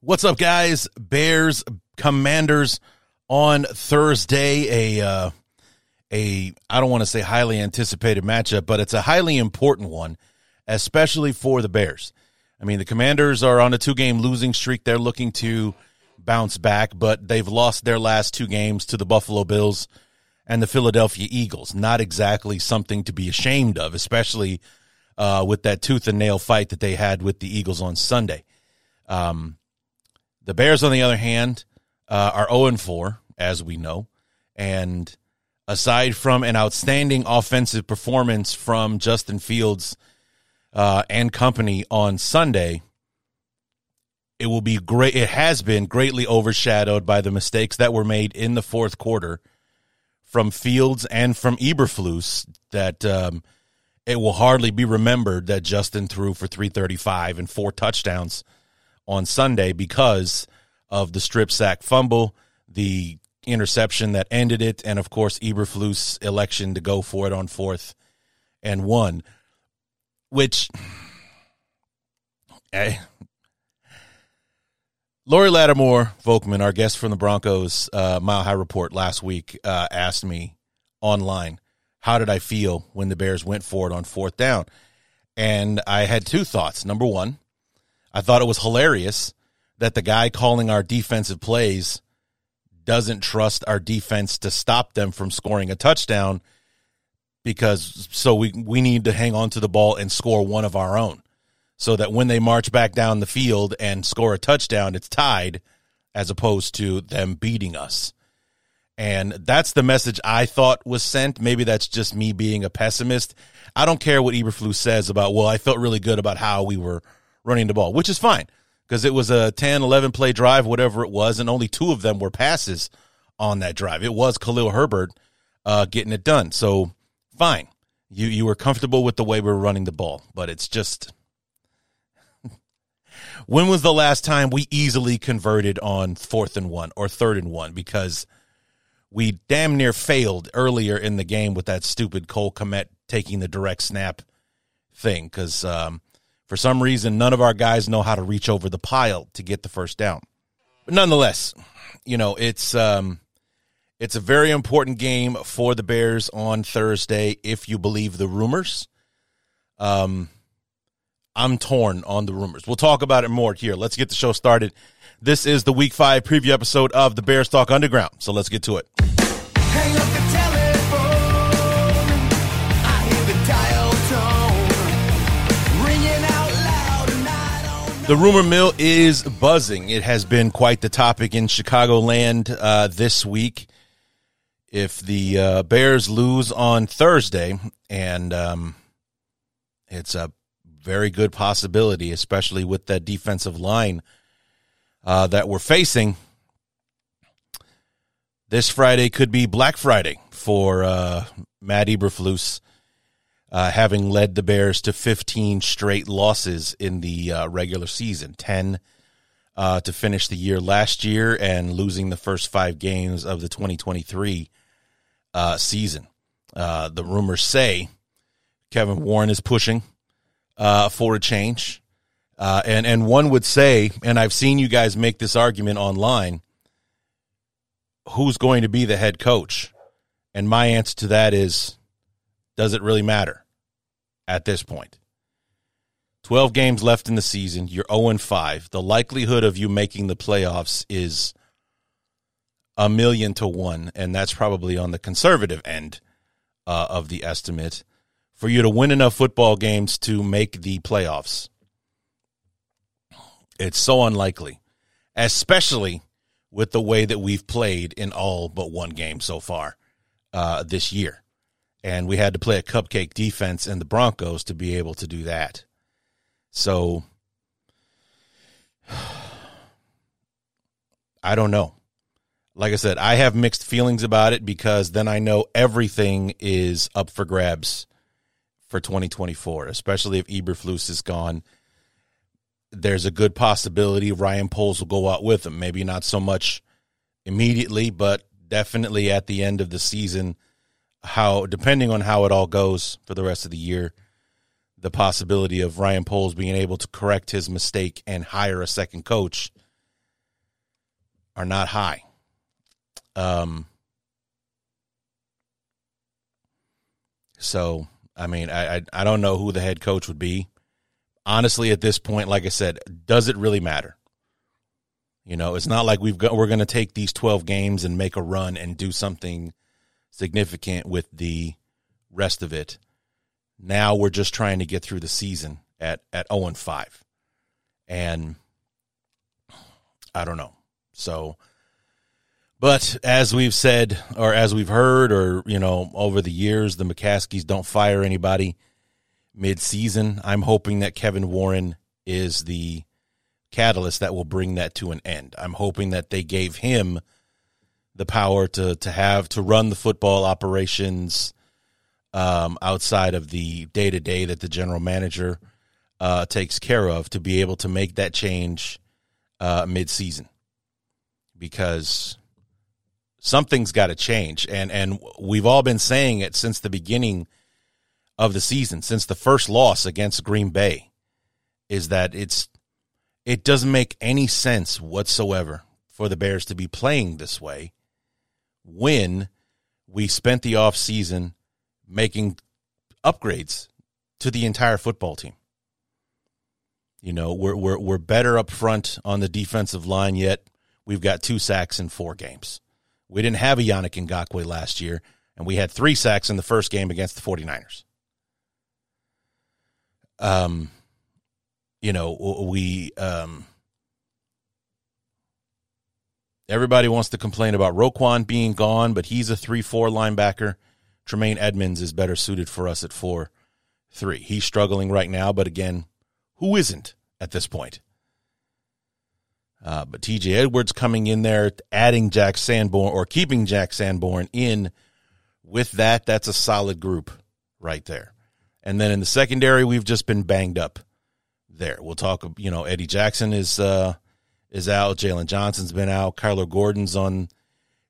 What's up, guys? Bears Commanders on Thursday. A uh, a I don't want to say highly anticipated matchup, but it's a highly important one, especially for the Bears. I mean, the Commanders are on a two game losing streak. They're looking to bounce back, but they've lost their last two games to the Buffalo Bills and the Philadelphia Eagles. Not exactly something to be ashamed of, especially uh, with that tooth and nail fight that they had with the Eagles on Sunday. Um, the Bears, on the other hand, uh, are 0 4, as we know. And aside from an outstanding offensive performance from Justin Fields uh, and company on Sunday, it will be great. It has been greatly overshadowed by the mistakes that were made in the fourth quarter from Fields and from Eberflus that um, it will hardly be remembered that Justin threw for 335 and four touchdowns on Sunday because of the strip sack fumble, the interception that ended it, and of course Eberflus' election to go for it on fourth and one, which. Eh, Lori Lattimore Volkman, our guest from the Broncos uh, Mile High Report last week, uh, asked me online, how did I feel when the Bears went for it on fourth down? And I had two thoughts. Number one, I thought it was hilarious that the guy calling our defensive plays doesn't trust our defense to stop them from scoring a touchdown because so we we need to hang on to the ball and score one of our own so that when they march back down the field and score a touchdown it's tied as opposed to them beating us. And that's the message I thought was sent. Maybe that's just me being a pessimist. I don't care what Eberflus says about, well, I felt really good about how we were running the ball, which is fine because it was a 10, 11 play drive, whatever it was, and only two of them were passes on that drive. It was Khalil Herbert uh, getting it done. So fine. You, you were comfortable with the way we were running the ball, but it's just. when was the last time we easily converted on fourth and one or third and one? Because we damn near failed earlier in the game with that stupid Cole Kmet taking the direct snap thing. Because um, for some reason, none of our guys know how to reach over the pile to get the first down. But nonetheless, you know, it's um, it's a very important game for the Bears on Thursday, if you believe the rumors. Um, I'm torn on the rumors. We'll talk about it more here. Let's get the show started. This is the Week Five preview episode of the Bears Talk Underground. So let's get to it. The rumor mill is buzzing. It has been quite the topic in Chicagoland uh, this week. If the uh, Bears lose on Thursday, and um, it's a very good possibility, especially with that defensive line uh, that we're facing. This Friday could be Black Friday for uh, Matt Eberflus, uh, having led the Bears to 15 straight losses in the uh, regular season, 10 uh, to finish the year last year, and losing the first five games of the 2023 uh, season. Uh, the rumors say Kevin Warren is pushing uh, for a change. And and one would say, and I've seen you guys make this argument online. Who's going to be the head coach? And my answer to that is, does it really matter at this point? Twelve games left in the season. You're zero and five. The likelihood of you making the playoffs is a million to one, and that's probably on the conservative end uh, of the estimate for you to win enough football games to make the playoffs. It's so unlikely, especially with the way that we've played in all but one game so far uh, this year. And we had to play a cupcake defense in the Broncos to be able to do that. So I don't know. Like I said, I have mixed feelings about it because then I know everything is up for grabs for 2024, especially if Eberflus is gone. There's a good possibility Ryan Poles will go out with him. Maybe not so much immediately, but definitely at the end of the season. How depending on how it all goes for the rest of the year, the possibility of Ryan Poles being able to correct his mistake and hire a second coach are not high. Um, so I mean, I, I I don't know who the head coach would be. Honestly, at this point, like I said, does it really matter? You know, it's not like we've got we're going to take these twelve games and make a run and do something significant with the rest of it. Now we're just trying to get through the season at at zero and five, and I don't know. So, but as we've said, or as we've heard, or you know, over the years, the McCaskies don't fire anybody mid-season. I'm hoping that Kevin Warren is the catalyst that will bring that to an end. I'm hoping that they gave him the power to to have to run the football operations um, outside of the day to day that the general manager uh, takes care of to be able to make that change uh, mid season because something's got to change and and we've all been saying it since the beginning of the season since the first loss against Green Bay is that it's it doesn't make any sense whatsoever for the Bears to be playing this way when we spent the off season making upgrades to the entire football team. You know, we're we're we're better up front on the defensive line yet. We've got two sacks in four games. We didn't have a Yannick Ngakoue last year, and we had three sacks in the first game against the 49ers. Um, you know, we um everybody wants to complain about Roquan being gone, but he's a 3-4 linebacker. Tremaine Edmunds is better suited for us at 4 3. He's struggling right now, but again, who isn't at this point? Uh, but TJ Edwards coming in there, adding Jack Sanborn or keeping Jack Sanborn in with that, that's a solid group right there. And then in the secondary, we've just been banged up there. We'll talk, you know, Eddie Jackson is uh, is out. Jaylon Johnson's been out. Kyler Gordon's on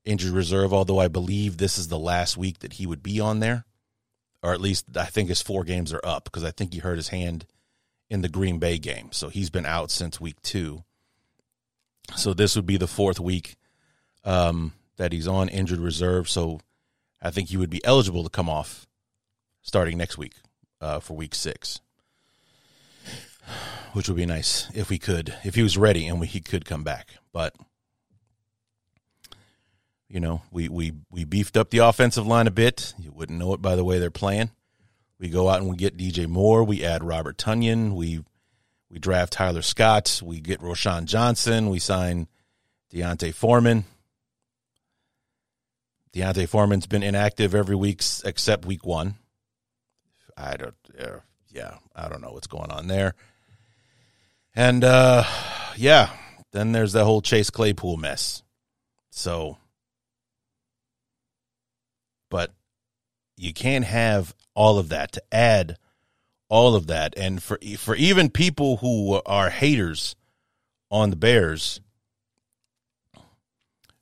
injured reserve, although I believe this is the last week that he would be on there. Or at least I think his four games are up because I think he hurt his hand in the Green Bay game. So he's been out since week two. So this would be the fourth week um, that he's on injured reserve. So I think he would be eligible to come off starting next week uh, for week six, which would be nice if we could, if he was ready and we, he could come back. But you know, we we we beefed up the offensive line a bit. You wouldn't know it by the way they're playing. We go out and we get DJ Moore. We add Robert Tonyan. We we draft Tyler Scott. We get Roschon Johnson. We sign D'Onta Foreman. D'Onta Foreman's been inactive every week except week one. I don't, yeah, I don't know what's going on there. And uh, yeah, then there's that whole Chase Claypool mess. So, but you can't have all of that to add all of that, and for for even people who are haters on the Bears,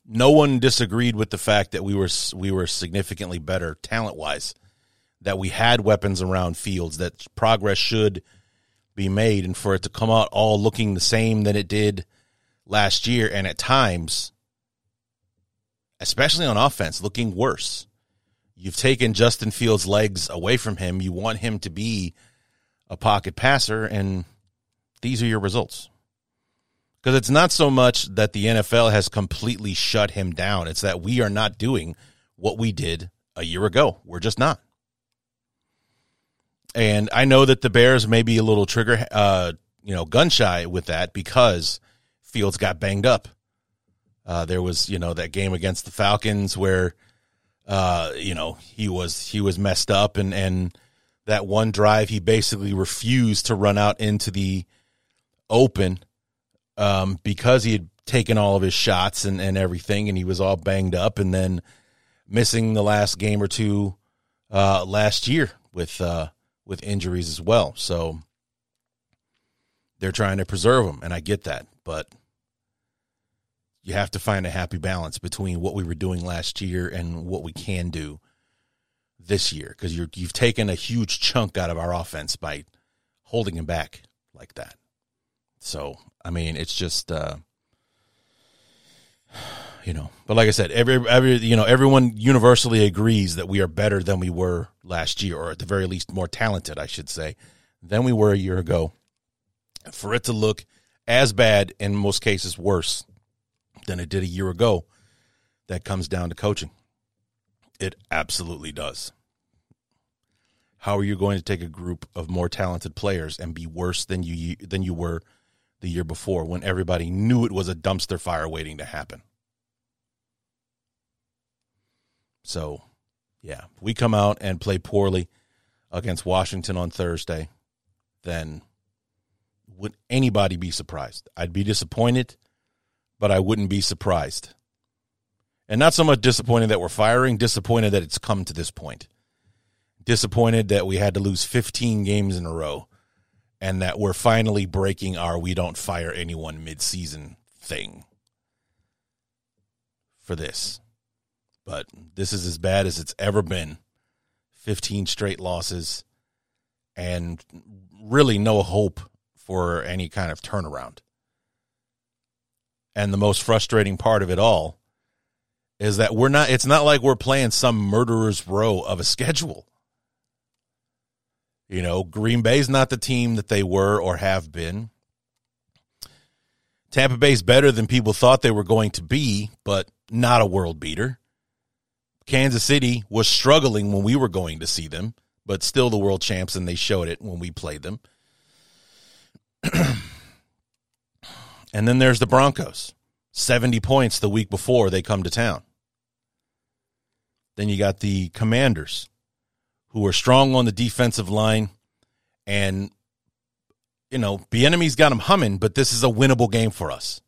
no one disagreed with the fact that we were we were significantly better talent wise, that we had weapons around fields, that progress should be made, and for it to come out all looking the same that it did last year, and at times, especially on offense, looking worse. You've taken Justin Fields' legs away from him. You want him to be a pocket passer, and these are your results. Because it's not so much that the NFL has completely shut him down, it's that we are not doing what we did a year ago. We're just not. And I know that the Bears may be a little trigger, uh, you know, gun shy with that because Fields got banged up. Uh, there was, you know, that game against the Falcons where, uh, you know, he was he was messed up, and and that one drive he basically refused to run out into the open um, because he had taken all of his shots and, and everything, and he was all banged up, and then missing the last game or two uh, last year with uh, with injuries as well. So they're trying to preserve him, and I get that, but you have to find a happy balance between what we were doing last year and what we can do this year because you're you've taken a huge chunk out of our offense by holding him back like that. So I mean, it's just uh, you know, but like I said, every every you know everyone universally agrees that we are better than we were last year, or at the very least more talented, I should say, than we were a year ago. For it to look as bad in most cases worse than it did a year ago, that comes down to coaching. It absolutely does. How are you going to take a group of more talented players and be worse than you than you were the year before when everybody knew it was a dumpster fire waiting to happen? So, yeah, we come out and play poorly against Washington on Thursday, then would anybody be surprised? I'd be disappointed, but I wouldn't be surprised. And not so much disappointed that we're firing, disappointed that it's come to this point. Disappointed that we had to lose 15 games in a row and that we're finally breaking our we don't fire anyone midseason thing for this. But this is as bad as it's ever been. 15 straight losses and really no hope for any kind of turnaround. And the most frustrating part of it all is that we're not it's not like we're playing some murderer's row of a schedule. You know, Green Bay's not the team that they were or have been. Tampa Bay's better than people thought they were going to be, but not a world beater. Kansas City was struggling when we were going to see them, but still the world champs, and they showed it when we played them. and then there's the Broncos. 70 points the week before they come to town. Then you got the Commanders, who are strong on the defensive line, and you know the enemy's got them humming. But this is a winnable game for us.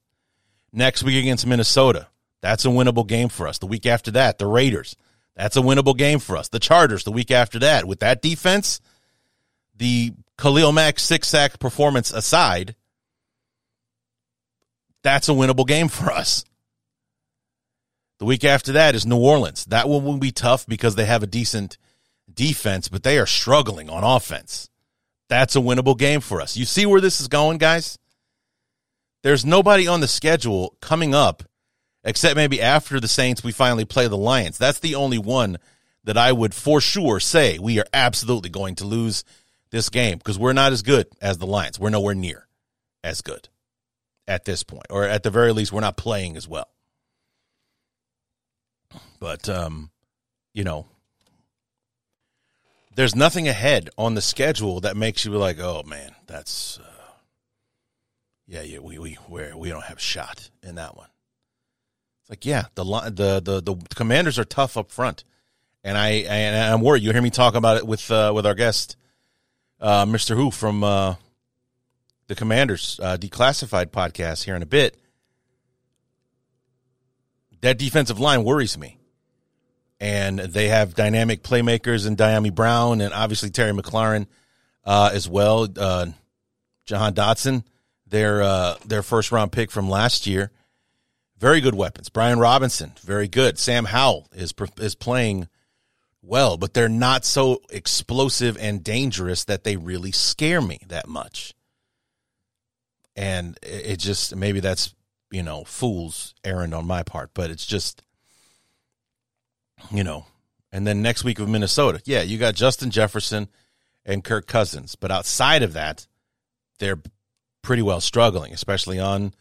Next week against Minnesota, that's a winnable game for us. The week after that, the Raiders, that's a winnable game for us. The Chargers, the week after that, with that defense, the Khalil Mack six sack performance aside, that's a winnable game for us. The week after that is New Orleans. That one will be tough because they have a decent defense, but they are struggling on offense. That's a winnable game for us. You see where this is going, guys? There's nobody on the schedule coming up except maybe after the Saints we finally play the Lions. That's the only one that I would for sure say we are absolutely going to lose this game because we're not as good as the Lions. We're nowhere near as good at this point, or at the very least, we're not playing as well. But um, you know, there's nothing ahead on the schedule that makes you like, oh man, that's uh, yeah, yeah, we we we we don't have a shot in that one. Like yeah, the the the the commanders are tough up front, and I and I'm worried. You hear me talk about it with uh, with our guest, uh, Mister Whoo from uh, the Commanders uh, Declassified podcast here in a bit. That defensive line worries me and they have dynamic playmakers in Dyami Brown and obviously Terry McLaurin uh, as well. Uh, Jahan Dotson, their their first round pick from last year, very good weapons. Brian Robinson, very good. Sam Howell is is playing well, but they're not so explosive and dangerous that they really scare me that much. And it just maybe that's you know fool's errand on my part, but it's just you know, and then next week of Minnesota, yeah, you got Justin Jefferson and Kirk Cousins, but outside of that, they're pretty well struggling, especially on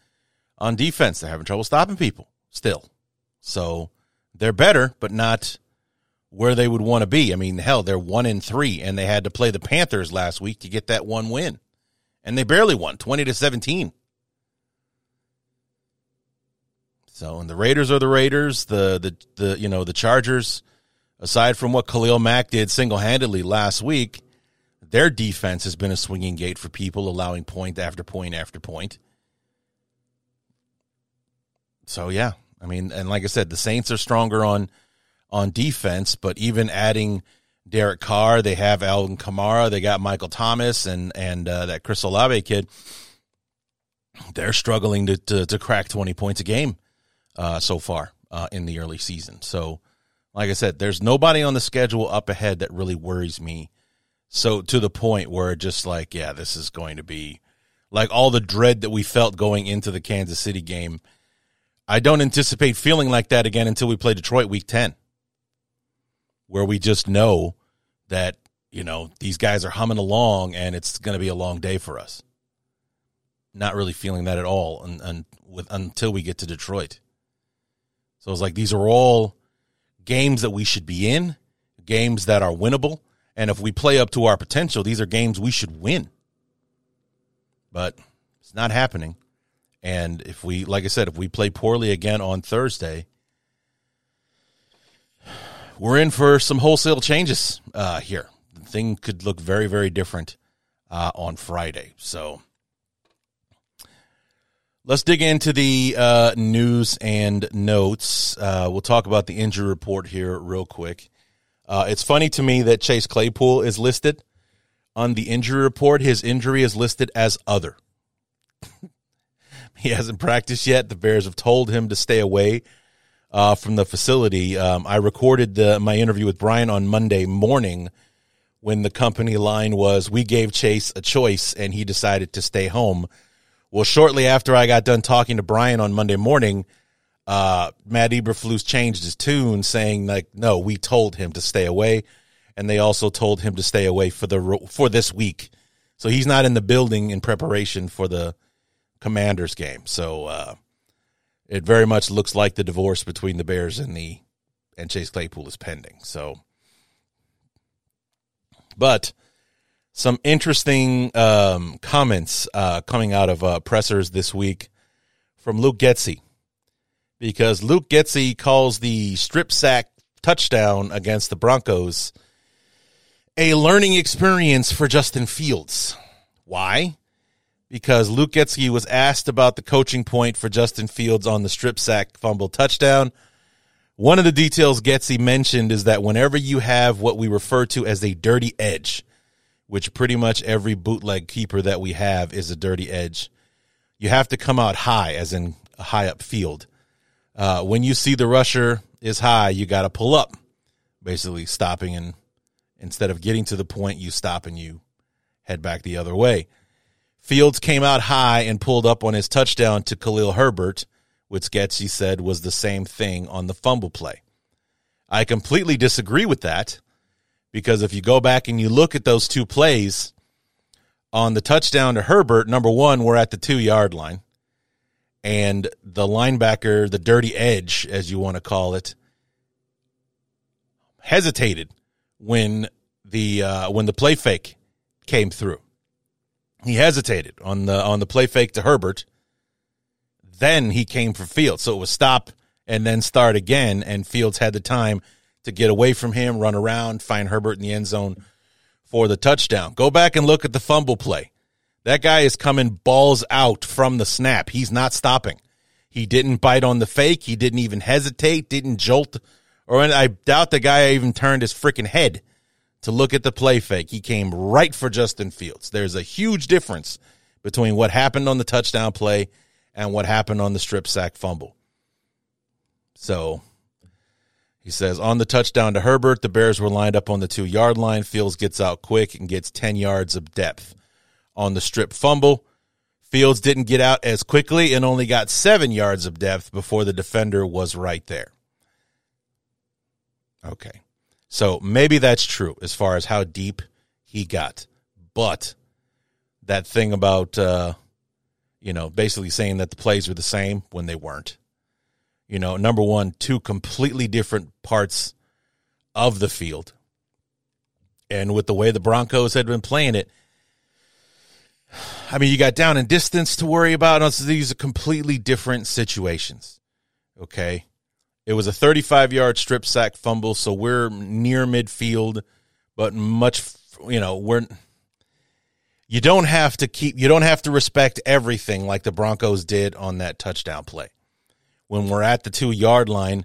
on defense. They're having trouble stopping people still. So they're better, but not where they would want to be. I mean, hell, they're one in three, and they had to play the Panthers last week to get that one win, and they barely won, twenty to seventeen. So, and the Raiders are the Raiders. The the the you know the Chargers. Aside from what Khalil Mack did single handedly last week, their defense has been a swinging gate for people, allowing point after point after point. So yeah, I mean, and like I said, the Saints are stronger on on defense, but even adding Derek Carr, they have Alvin Kamara, they got Michael Thomas, and and uh, that Chris Olave kid. They're struggling to to, to crack twenty points a game uh, so far uh, in the early season. So, like I said, there's nobody on the schedule up ahead that really worries me. So to the point where just like, yeah, this is going to be like all the dread that we felt going into the Kansas City game. I don't anticipate feeling like that again until we play Detroit week 10, where we just know that, you know, these guys are humming along and it's going to be a long day for us. Not really feeling that at all and, and with, until we get to Detroit. So it's like these are all games that we should be in, games that are winnable. And if we play up to our potential, these are games we should win. But it's not happening. And if we, like I said, if we play poorly again on Thursday, we're in for some wholesale changes uh, here. The thing could look very, very different uh, on Friday. So let's dig into the uh, news and notes. Uh, we'll talk about the injury report here real quick. Uh, it's funny to me that Chase Claypool is listed on the injury report. His injury is listed as other. He hasn't practiced yet. The Bears have told him to stay away uh, from the facility. Um, I recorded the, my interview with Brian on Monday morning when the company line was we gave Chase a choice and he decided to stay home. Well, shortly after I got done talking to Brian on Monday morning, uh, Matt Eberflus changed his tune, saying like, "No, we told him to stay away," and they also told him to stay away for the for this week. So he's not in the building in preparation for the Commanders game. So uh, it very much looks like the divorce between the Bears and the and Chase Claypool is pending. So, but some interesting um, comments uh, coming out of uh, pressers this week from Luke Getsy because Luke Getsy calls the strip sack touchdown against the Broncos a learning experience for Justin Fields. Why? Because Luke Getsy was asked about the coaching point for Justin Fields on the strip sack fumble touchdown. One of the details Getsy mentioned is that whenever you have what we refer to as a dirty edge, which pretty much every bootleg keeper that we have is a dirty edge, you have to come out high, as in high up field. Uh, when you see the rusher is high, you got to pull up, basically stopping and instead of getting to the point, you stop and you head back the other way. Fields came out high and pulled up on his touchdown to Khalil Herbert, which Getsy said was the same thing on the fumble play. I completely disagree with that because if you go back and you look at those two plays on the touchdown to Herbert, number one, we're at the two yard line and the linebacker, the dirty edge, as you want to call it, hesitated when the uh, when the play fake came through. He hesitated on the on the play fake to Herbert. Then he came for Fields, so it was stop and then start again, and Fields had the time to get away from him, run around, find Herbert in the end zone for the touchdown. Go back and look at the fumble play. That guy is coming balls out from the snap. He's not stopping. He didn't bite on the fake. He didn't even hesitate, didn't jolt. Or I doubt the guy even turned his freaking head to look at the play fake. He came right for Justin Fields. There's a huge difference between what happened on the touchdown play and what happened on the strip sack fumble. So he says on the touchdown to Herbert, the Bears were lined up on the two yard line. Fields gets out quick and gets 10 yards of depth on the strip fumble. Fields didn't get out as quickly and only got seven yards of depth before the defender was right there. Okay. So maybe that's true as far as how deep he got. But that thing about, uh, you know, basically saying that the plays were the same when they weren't. You know, number one, two completely different parts of the field. And with the way the Broncos had been playing it, I mean, you got down and distance to worry about. These are completely different situations. Okay. It was a 35 yard strip sack fumble. So we're near midfield, but much, you know, we're, you don't have to keep, you don't have to respect everything like the Broncos did on that touchdown play. when we're at the two yard line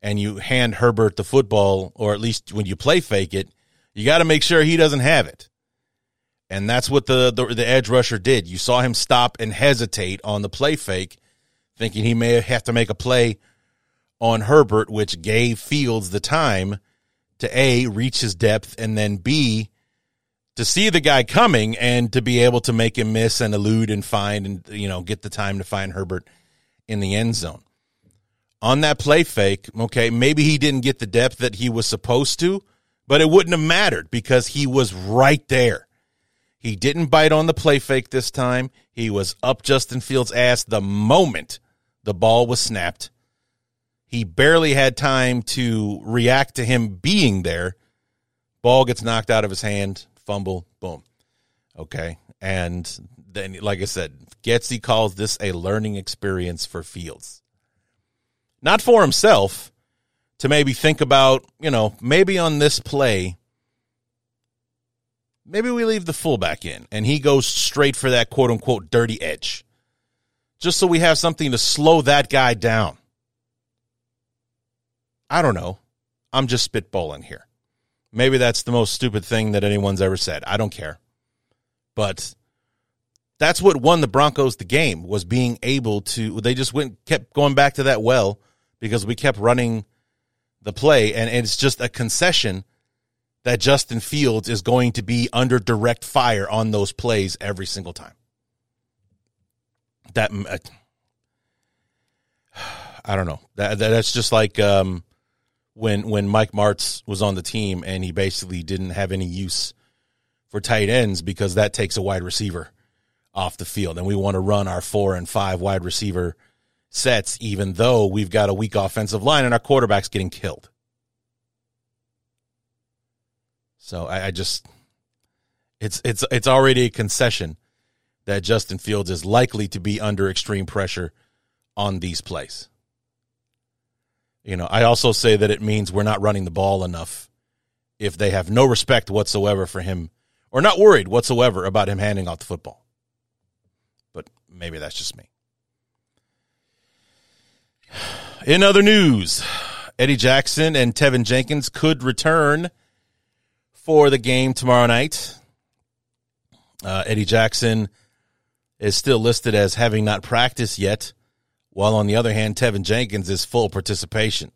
and you hand Herbert the football, or at least when you play fake it, you got to make sure he doesn't have it. And that's what the, the the edge rusher did. You saw him stop and hesitate on the play fake, thinking he may have to make a play on Herbert, which gave Fields the time to A, reach his depth, and then B, to see the guy coming and to be able to make him miss and elude and find and, you know, get the time to find Herbert in the end zone. On that play fake, okay, maybe he didn't get the depth that he was supposed to, but it wouldn't have mattered because he was right there. He didn't bite on the play fake this time. He was up Justin Fields' ass the moment the ball was snapped. He barely had time to react to him being there. Ball gets knocked out of his hand, fumble, boom. Okay. And then, like I said, Getsy calls this a learning experience for Fields. Not for himself, to maybe think about, you know, maybe on this play, maybe we leave the fullback in and he goes straight for that quote unquote dirty edge. Just so we have something to slow that guy down. I don't know. I'm just spitballing here. Maybe that's the most stupid thing that anyone's ever said. I don't care. But that's what won the Broncos the game was being able to they just went kept going back to that well because we kept running the play and it's just a concession that Justin Fields is going to be under direct fire on those plays every single time. That I don't know. That that's just like um, when when Mike Martz was on the team and he basically didn't have any use for tight ends because that takes a wide receiver off the field, and we want to run our four and five wide receiver sets, even though we've got a weak offensive line and our quarterback's getting killed. So I, I just it's it's it's already a concession that Justin Fields is likely to be under extreme pressure on these plays. You know, I also say that it means we're not running the ball enough if they have no respect whatsoever for him or not worried whatsoever about him handing off the football. But maybe that's just me. In other news, Eddie Jackson and Tevin Jenkins could return for the game tomorrow night. Uh, Eddie Jackson is still listed as having not practiced yet, while on the other hand, Tevin Jenkins is full participation.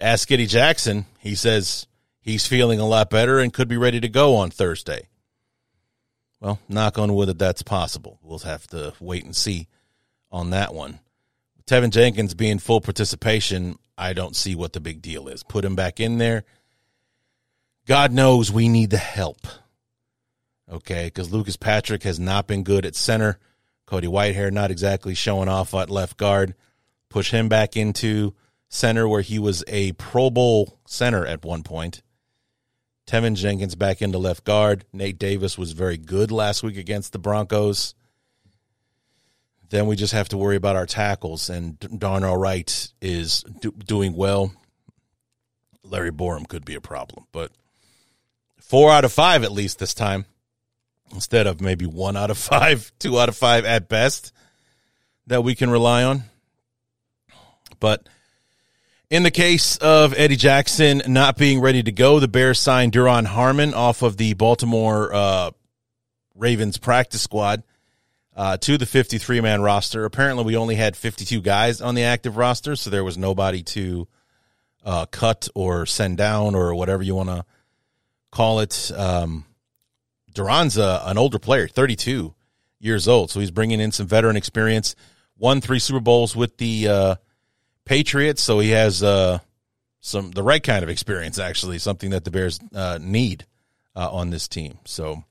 Ask Eddie Jackson, he says he's feeling a lot better and could be ready to go on Thursday. Well, knock on wood that that's possible. We'll have to wait and see on that one. Tevin Jenkins being full participation, I don't see what the big deal is. Put him back in there. God knows we need the help. Okay, because Lucas Patrick has not been good at center. Cody Whitehair not exactly showing off at left guard. Push him back into center where he was a Pro Bowl center at one point. Tevin Jenkins back into left guard. Nate Davis was very good last week against the Broncos. Then we just have to worry about our tackles, and Darnell Wright is do- doing well. Larry Borom could be a problem, but four out of five at least this time, instead of maybe one out of five, two out of five at best that we can rely on. But in the case of Eddie Jackson not being ready to go, the Bears signed Duron Harmon off of the Baltimore uh, Ravens practice squad uh, to the 53 man roster. Apparently, we only had 52 guys on the active roster, so there was nobody to uh, cut or send down or whatever you want to call it. Um, Duron's a, an older player, 32 years old, so he's bringing in some veteran experience. Won three Super Bowls with the uh, Patriots, so he has uh, some the right kind of experience. Actually, something that the Bears uh, need uh, on this team. So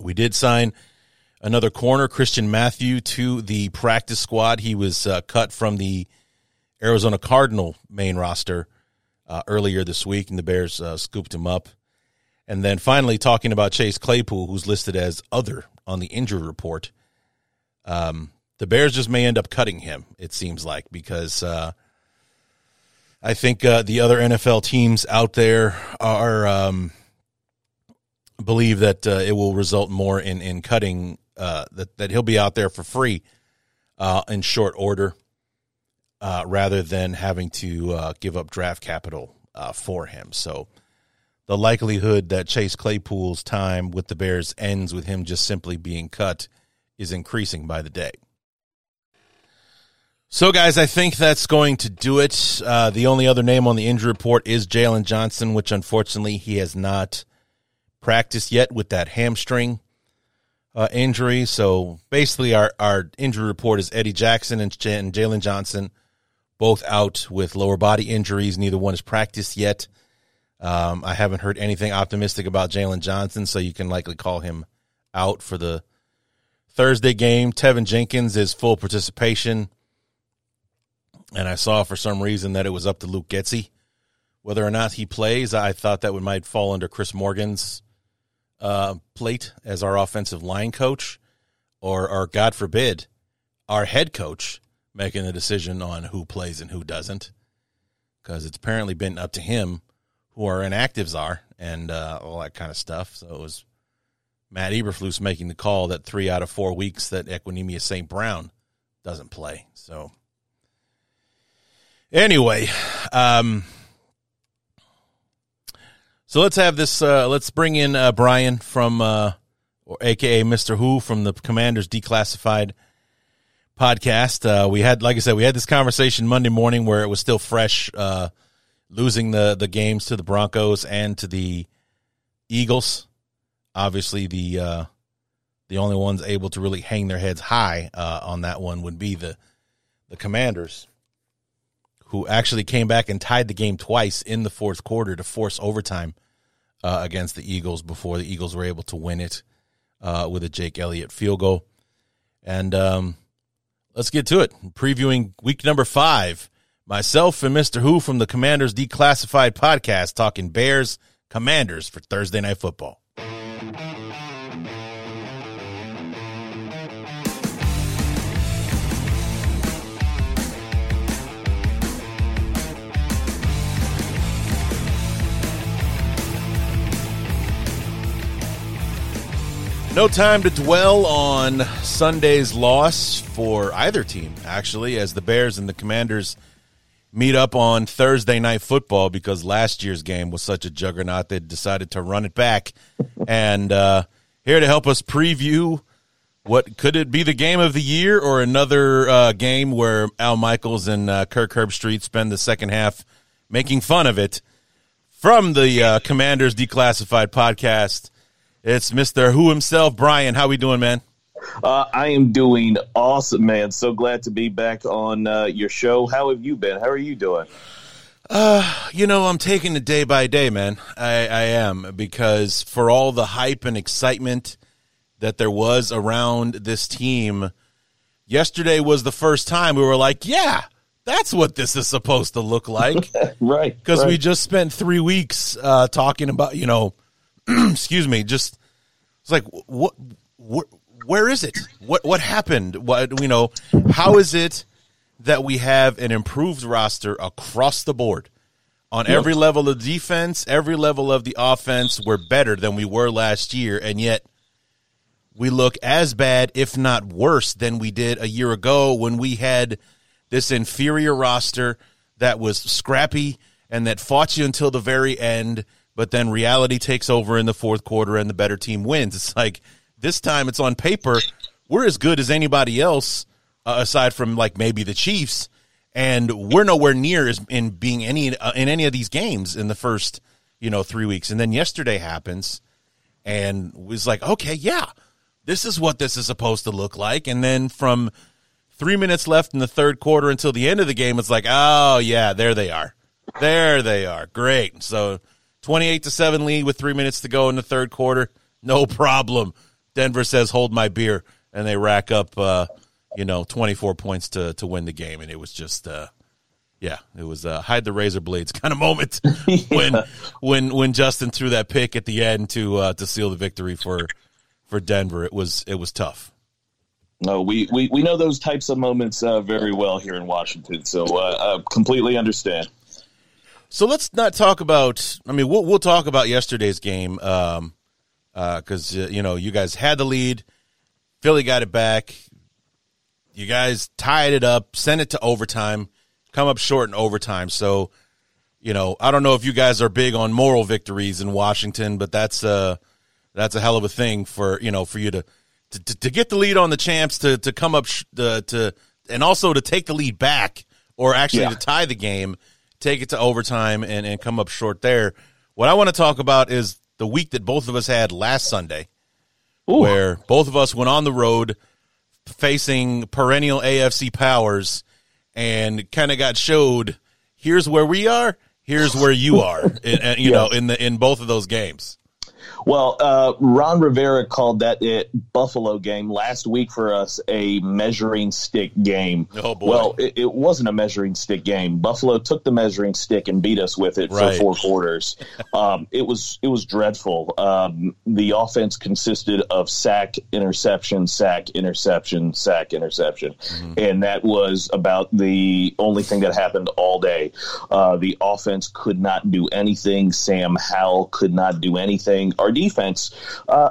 we did sign another corner, Christian Matthew, to the practice squad. He was uh, cut from the Arizona Cardinal main roster uh, earlier this week, and the Bears scooped him up. And then finally, talking about Chase Claypool, who's listed as other on the injury report. Um, the Bears just may end up cutting him, it seems like, because uh, I think uh, the other NFL teams out there are um, believe that uh, it will result more in in cutting uh, that that he'll be out there for free uh, in short order. uh, rather than having to give up draft capital for him. So the likelihood that Chase Claypool's time with the Bears ends with him just simply being cut is increasing by the day. So, guys, I think that's going to do it. Uh, the only other name on the injury report is Jaylon Johnson, which unfortunately he has not practiced yet with that hamstring uh, injury. So, basically, our, our injury report is Eddie Jackson and, J- and Jaylon Johnson, both out with lower body injuries. Neither one has practiced yet. Um, I haven't heard anything optimistic about Jaylon Johnson, so you can likely call him out for the Thursday game. Tevin Jenkins is full participation and I saw for some reason that it was up to Luke Getsy whether or not he plays. I thought that would might fall under Chris Morgan's uh, plate as our offensive line coach, or or God forbid, our head coach making the decision on who plays and who doesn't, because it's apparently been up to him who our inactives are and uh, all that kind of stuff. So it was Matt Eberflus making the call that three out of four weeks that Equanimeous St. Brown doesn't play. So Anyway, um, so let's have this. Uh, let's bring in uh, Brian from, uh, or AKA Mister Whoo from the Commanders Declassified podcast. Uh, we had, like I said, we had this conversation Monday morning where it was still fresh, uh, losing the the games to the Broncos and to the Eagles. Obviously, the uh, the only ones able to really hang their heads high uh, on that one would be the the Commanders who actually came back and tied the game twice in the fourth quarter to force overtime uh, against the Eagles before the Eagles were able to win it uh, with a Jake Elliott field goal. And um, let's get to it. Previewing week number five. Myself and Mr. Whoo from the Commanders Declassified podcast talking Bears Commanders for Thursday Night Football. No time to dwell on Sunday's loss for either team, actually, as the Bears and the Commanders meet up on Thursday night football because last year's game was such a juggernaut they decided to run it back. and uh, here to help us preview what could it be the game of the year or another uh, game where Al Michaels and uh, Kirk Herbstreit spend the second half making fun of it from the uh, Commanders Declassified podcast. It's Mister Whoo himself, Brian. How we doing, man? Uh, I am doing awesome, man. So glad to be back on uh, your show. How have you been? How are you doing? You know, I'm taking it day by day, man. I, I am because for all the hype and excitement that there was around this team, yesterday was the first time we were like, yeah, that's what this is supposed to look like. Right. because we just spent three weeks uh, talking about you know excuse me just it's like what, what where is it? What what happened? What you know how is it that we have an improved roster across the board? On every level of defense every level of the offense we're better than we were last year and yet we look as bad if not worse than we did a year ago when we had this inferior roster that was scrappy and that fought you until the very end, but then reality takes over in the fourth quarter and the better team wins. It's like this time it's on paper, we're as good as anybody else uh, aside from like maybe the Chiefs, and we're nowhere near as in being any uh, in any of these games in the first you know three weeks. And then yesterday happens, and was like, okay, yeah, this is what this is supposed to look like. And then from three minutes left in the third quarter until the end of the game, it's like, oh yeah, there they are, there they are, great. So twenty-eight to seven lead with three minutes to go in the third quarter, no problem. Denver says, hold my beer, and they rack up, uh, you know, twenty-four points to to win the game, and it was just. Uh, yeah, it was a hide the razor blades kind of moment when when when Justin threw that pick at the end to uh, to seal the victory for for Denver. It was it was tough. No, we, we, we know those types of moments uh, very well here in Washington. So uh, uh, completely understand. So let's not talk about. I mean, we'll we'll talk about yesterday's game um, because uh, you know you guys had the lead, Philly got it back, you guys tied it up, sent it to overtime. come up short in overtime. So, you know, I don't know if you guys are big on moral victories in Washington, but that's uh that's a hell of a thing for you know for you to to, to, to get the lead on the champs to to come up sh- uh, to and also to take the lead back or actually Yeah. to tie the game, take it to overtime and and come up short there. What I want to talk about is the week that both of us had last Sunday, Ooh. where both of us went on the road facing perennial AFC powers and kind of got showed here's where we are, here's where you are, in, in- you know, in the in both of those games. Well, uh, Ron Rivera called that it Buffalo game last week for us a measuring stick game. Oh, boy. Well, it, it wasn't a measuring stick game. Buffalo took the measuring stick and beat us with it Right. for four quarters. um, it was it was dreadful. Um, the offense consisted of sack, interception, sack, interception, sack, interception, Mm-hmm. and that was about the only thing that happened all day. Uh, the offense could not do anything. Sam Howell could not do anything. Our defense. Uh,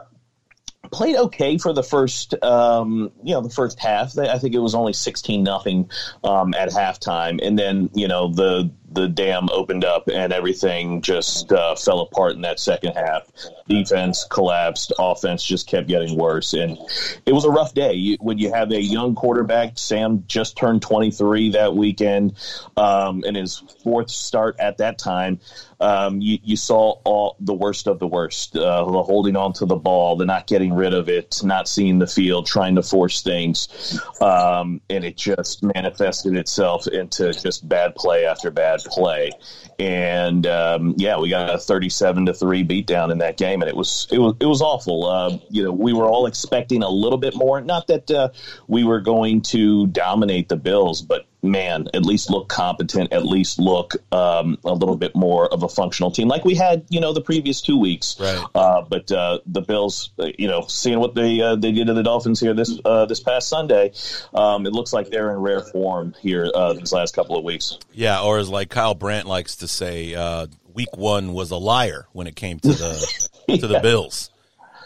played okay for the first um, you know the first half. I think it was only 16 nothing um, at halftime. And then you know the the dam opened up and everything just uh, fell apart in that second half. Defense collapsed. Offense just kept getting worse. And it was a rough day. When you have a young quarterback sam just turned 23 that weekend um, in his fourth start at that time um, you, you saw all the worst of the worst uh, the holding on to the ball the not getting rid of it not seeing the field trying to force things. Um, and it just manifested itself into just bad play after bad play. And um, yeah we got a 37 to 3 beatdown in that game and it was it was it was awful. Uh, you know we were all expecting a little bit more. Not that uh, we were going to dominate the bills but man, at least look competent, at least look um, a little bit more of a functional team like we had, you know, the previous two weeks. Right. Uh, but uh, the Bills, uh, you know, seeing what they uh, they did to the Dolphins here this uh, this past Sunday, um, it looks like they're in rare form here uh, these last couple of weeks. Yeah, or as like Kyle Brandt likes to say, uh, week one was a liar when it came to the to the. Bills.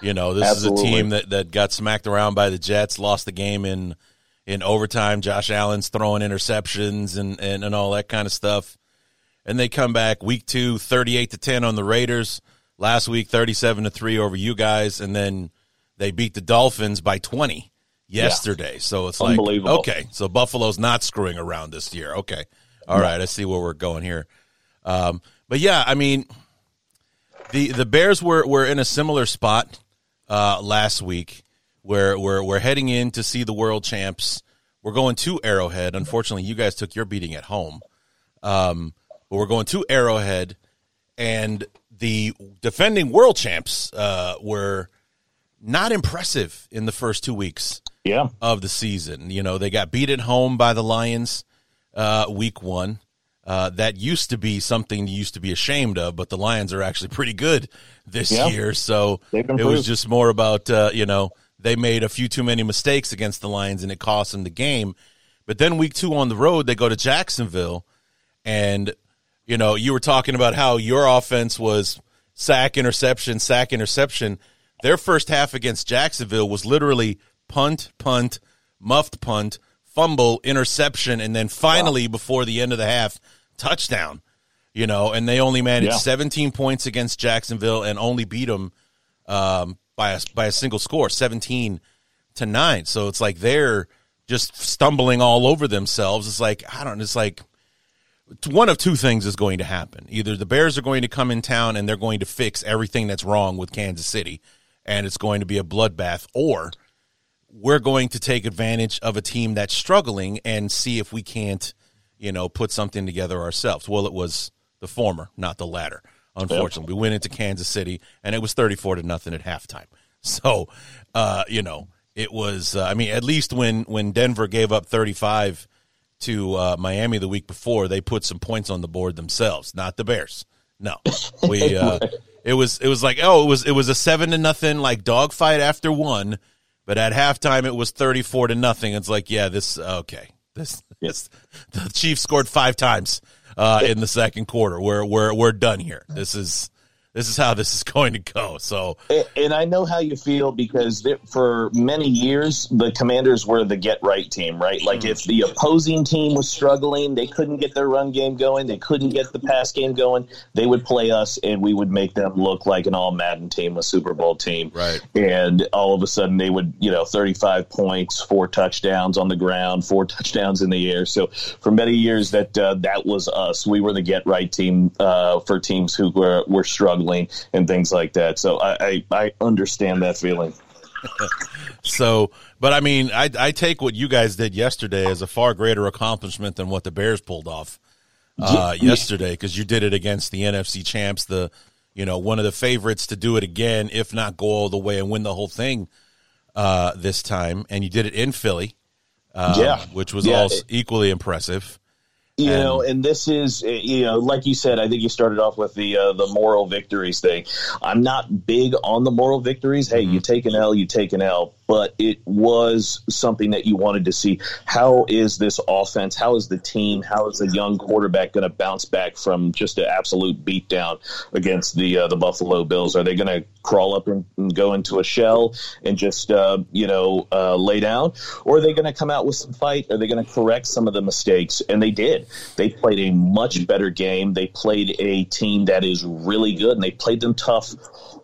You know, this is a team that, that got smacked around by the Jets, lost the game in in overtime. Josh Allen's throwing interceptions and, and, and all that kind of stuff. And they come back week two, 38 to 10 on the Raiders. Last week, 37 to 3 over you guys. And then they beat the Dolphins by 20 yesterday. So it's like, okay, so Buffalo's not screwing around this year. Okay. All right, I see where we're going here. Um, but yeah, I mean, the the Bears were, were in a similar spot uh, last week where we're, we're heading in to see the world champs. We're going to Arrowhead. Unfortunately, you guys took your beating at home. Um, but we're going to Arrowhead, and the defending world champs uh, were not impressive in the first two weeks Yeah. of the season. You know, they got beat at home by the Lions uh, week one. Uh, that used to be something you used to be ashamed of, but the Lions are actually pretty good this Yeah. year. So it was just more about, uh, you know, they made a few too many mistakes against the Lions and it cost them the game. But then week two on the road, they go to Jacksonville and, you know, you were talking about how your offense was sack, interception, sack, interception. Their first half against Jacksonville was literally punt, punt, muffed punt, fumble, interception, and then finally, before the end of the half, touchdown. You know, and they only managed Yeah. 17 points against Jacksonville and only beat them um, by a, by a single score, 17 to 9. So it's like they're just stumbling all over themselves. It's like, I don't it's like one of two things is going to happen. Either the Bears are going to come in town and they're going to fix everything that's wrong with Kansas City and it's going to be a bloodbath or we're going to take advantage of a team that's struggling and see if we can't, you know, put something together ourselves. Well, it was the former, not the latter. Unfortunately, we went into Kansas City and it was 34 to nothing at halftime. So, uh, you know, it was uh, I mean, at least when when Denver gave up 35 to uh, Miami the week before, they put some points on the board themselves, not the Bears. No, we. Uh, it was it was like oh it was it was a seven to nothing like dogfight after one, but at halftime it was thirty four to nothing. It's like yeah this okay this this the Chiefs scored five times uh, in the second quarter. We're we're we're done here. This is this is how this is going to go. So And- And I know how you feel because there, for many years the Commanders were the get right team, right? Like if the opposing team was struggling, they couldn't get their run game going, they couldn't get the pass game going, they would play us and we would make them look like an all Madden team, a Super Bowl team. Right. And all of a sudden they would, you know, 35 points, four touchdowns on the ground, four touchdowns in the air. So for many years that uh, that was us. We were the get right team uh, for teams who were, were struggling and things like that. So I, I, I understand that feeling. So, but I mean, I, I take what you guys did yesterday as a far greater accomplishment than what the Bears pulled off uh, yesterday because you did it against the NFC champs, the you know one of the favorites to do it again, if not go all the way and win the whole thing uh, this time, and you did it in Philly, uh, Yeah. which was Yeah, also equally impressive. You And- know, and this is, uh, you know, like you said, I think you started off with the uh, the moral victories thing. I'm not big on the moral victories. Hey, you take an L, you take an L, but it was something that you wanted to see. How is this offense? How is the team? How is the young quarterback going to bounce back from just an absolute beatdown against the uh, the Buffalo Bills? Are they going to crawl up and, and go into a shell and just uh, you know uh, lay down, or are they going to come out with some fight? Are they going to correct some of the mistakes? And they did. They played a much better game. They played a team that is really good, and they played them tough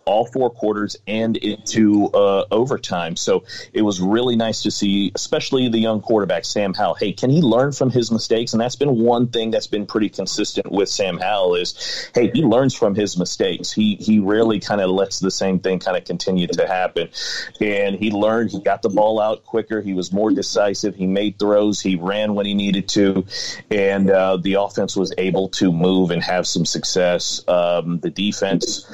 all four quarters and into uh, overtime. So it was really nice to see, especially the young quarterback, Sam Howell. Hey, can he learn from his mistakes? And that's been one thing that's been pretty consistent with Sam Howell is, hey, he learns from his mistakes. He he rarely kind of lets the same thing kind of continue to happen. And he learned, he got the ball out quicker. He was more decisive. He made throws. He ran when he needed to. And uh, the offense was able to move and have some success. Um, the defense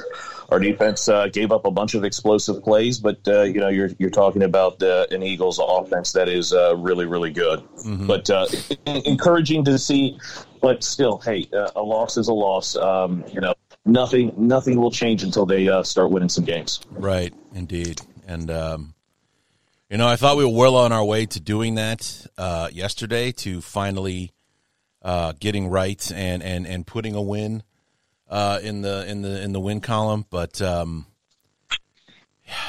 our defense uh, gave up a bunch of explosive plays, but uh, you know you're you're talking about uh, an Eagles offense that is uh, really really good. But uh, encouraging to see, but still, hey, uh, a loss is a loss. Um, you know, nothing nothing will change until they uh, start winning some games. Right, indeed. And, um, you know, I thought we were well on our way to doing that uh, yesterday to finally uh, getting right and, and, and putting a win uh, in the in the in the win column. But um,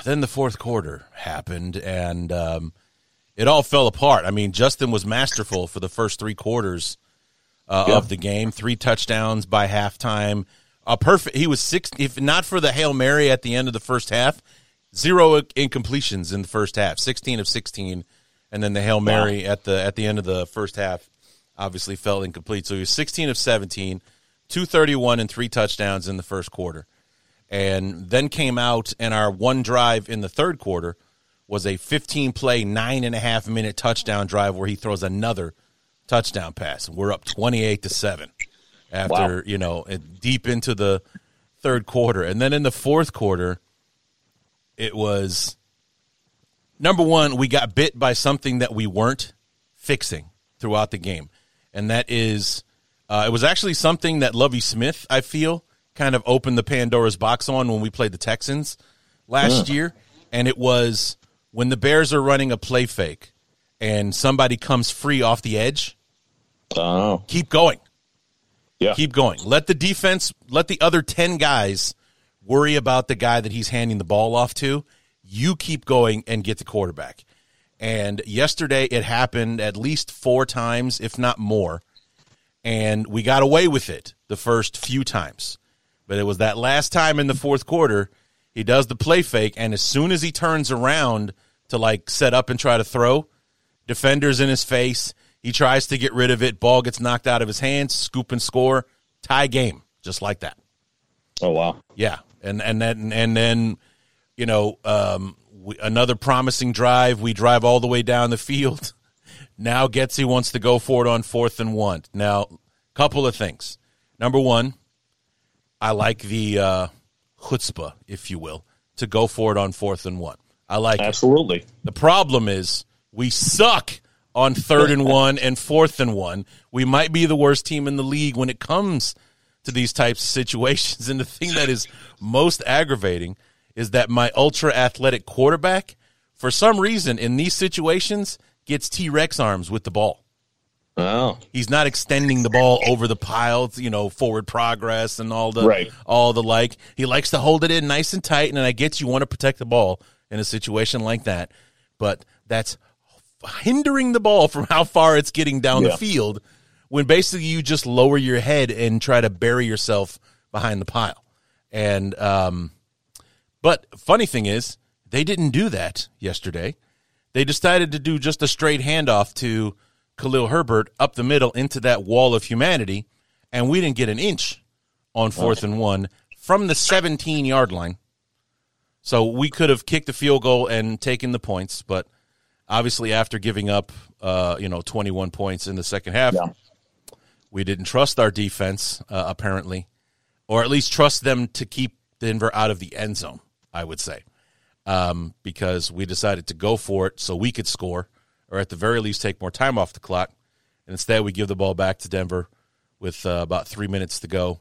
then the fourth quarter happened, and um, it all fell apart. I mean, Justin was masterful for the first three quarters uh, Yeah. of the game. Three touchdowns by halftime. A perfect. He was six. If not for the hail mary at the end of the first half, zero incompletions in the first half. Sixteen of sixteen, and then the hail mary at the at the end of the first half obviously fell incomplete. So he was sixteen of 17, 231 and three touchdowns in the first quarter, and then came out and our one drive in the third quarter was a 15 play, nine and a half minute touchdown drive where he throws another touchdown pass. We're up 28 to 7 after, Wow. you know, deep into the third quarter. And then in the fourth quarter, it was number one, we got bit by something that we weren't fixing throughout the game. And that is, uh, it was actually something that Lovie Smith, I feel, kind of opened the Pandora's box on when we played the Texans last year. And it was when the Bears are running a play fake and somebody comes free off the edge, Oh, keep going. yeah, Keep going. Let the defense, let the other 10 guys worry about the guy that he's handing the ball off to. You keep going and get the quarterback. And yesterday it happened at least four times, if not more. And we got away with it the first few times. But it was that last time in the fourth quarter, he does the play fake. And as soon as he turns around to like set up and try to throw, defenders in his face. He tries to get rid of it. Ball gets knocked out of his hands. Scoop and score. Tie game, just like that. oh wow, Yeah, and and then and then, you know, um, we, another promising drive. We drive all the way down the field. Now Getsy wants to go for it on fourth and one. Now, couple of things. Number one, I like the uh, chutzpah, if you will, to go for it on fourth and one. I like it. absolutely. The problem is we suck on third and one and fourth and one. We might be the worst team in the league when it comes to these types of situations. And the thing that is most aggravating is that my ultra athletic quarterback, for some reason, in these situations, gets T Rex arms with the ball. Oh, He's not extending the ball over the pile, you know, forward progress and all the Right. all the like. He likes to hold it in nice and tight, and I get you want to protect the ball in a situation like that, but that's hindering the ball from how far it's getting down Yeah. the field when basically you just lower your head and try to bury yourself behind the pile. And um but funny thing is, they didn't do that yesterday. They decided to do just a straight handoff to Khalil Herbert up the middle into that wall of humanity, and we didn't get an inch on fourth and one from the 17 yard line. So we could have kicked the field goal and taken the points, but obviously after giving up, uh, you know, 21 points in the second half, Yeah. we didn't trust our defense uh, apparently, or at least trust them to keep Denver out of the end zone. I would say um, because we decided to go for it so we could score, or at the very least take more time off the clock. And instead, we give the ball back to Denver with uh, about three minutes to go.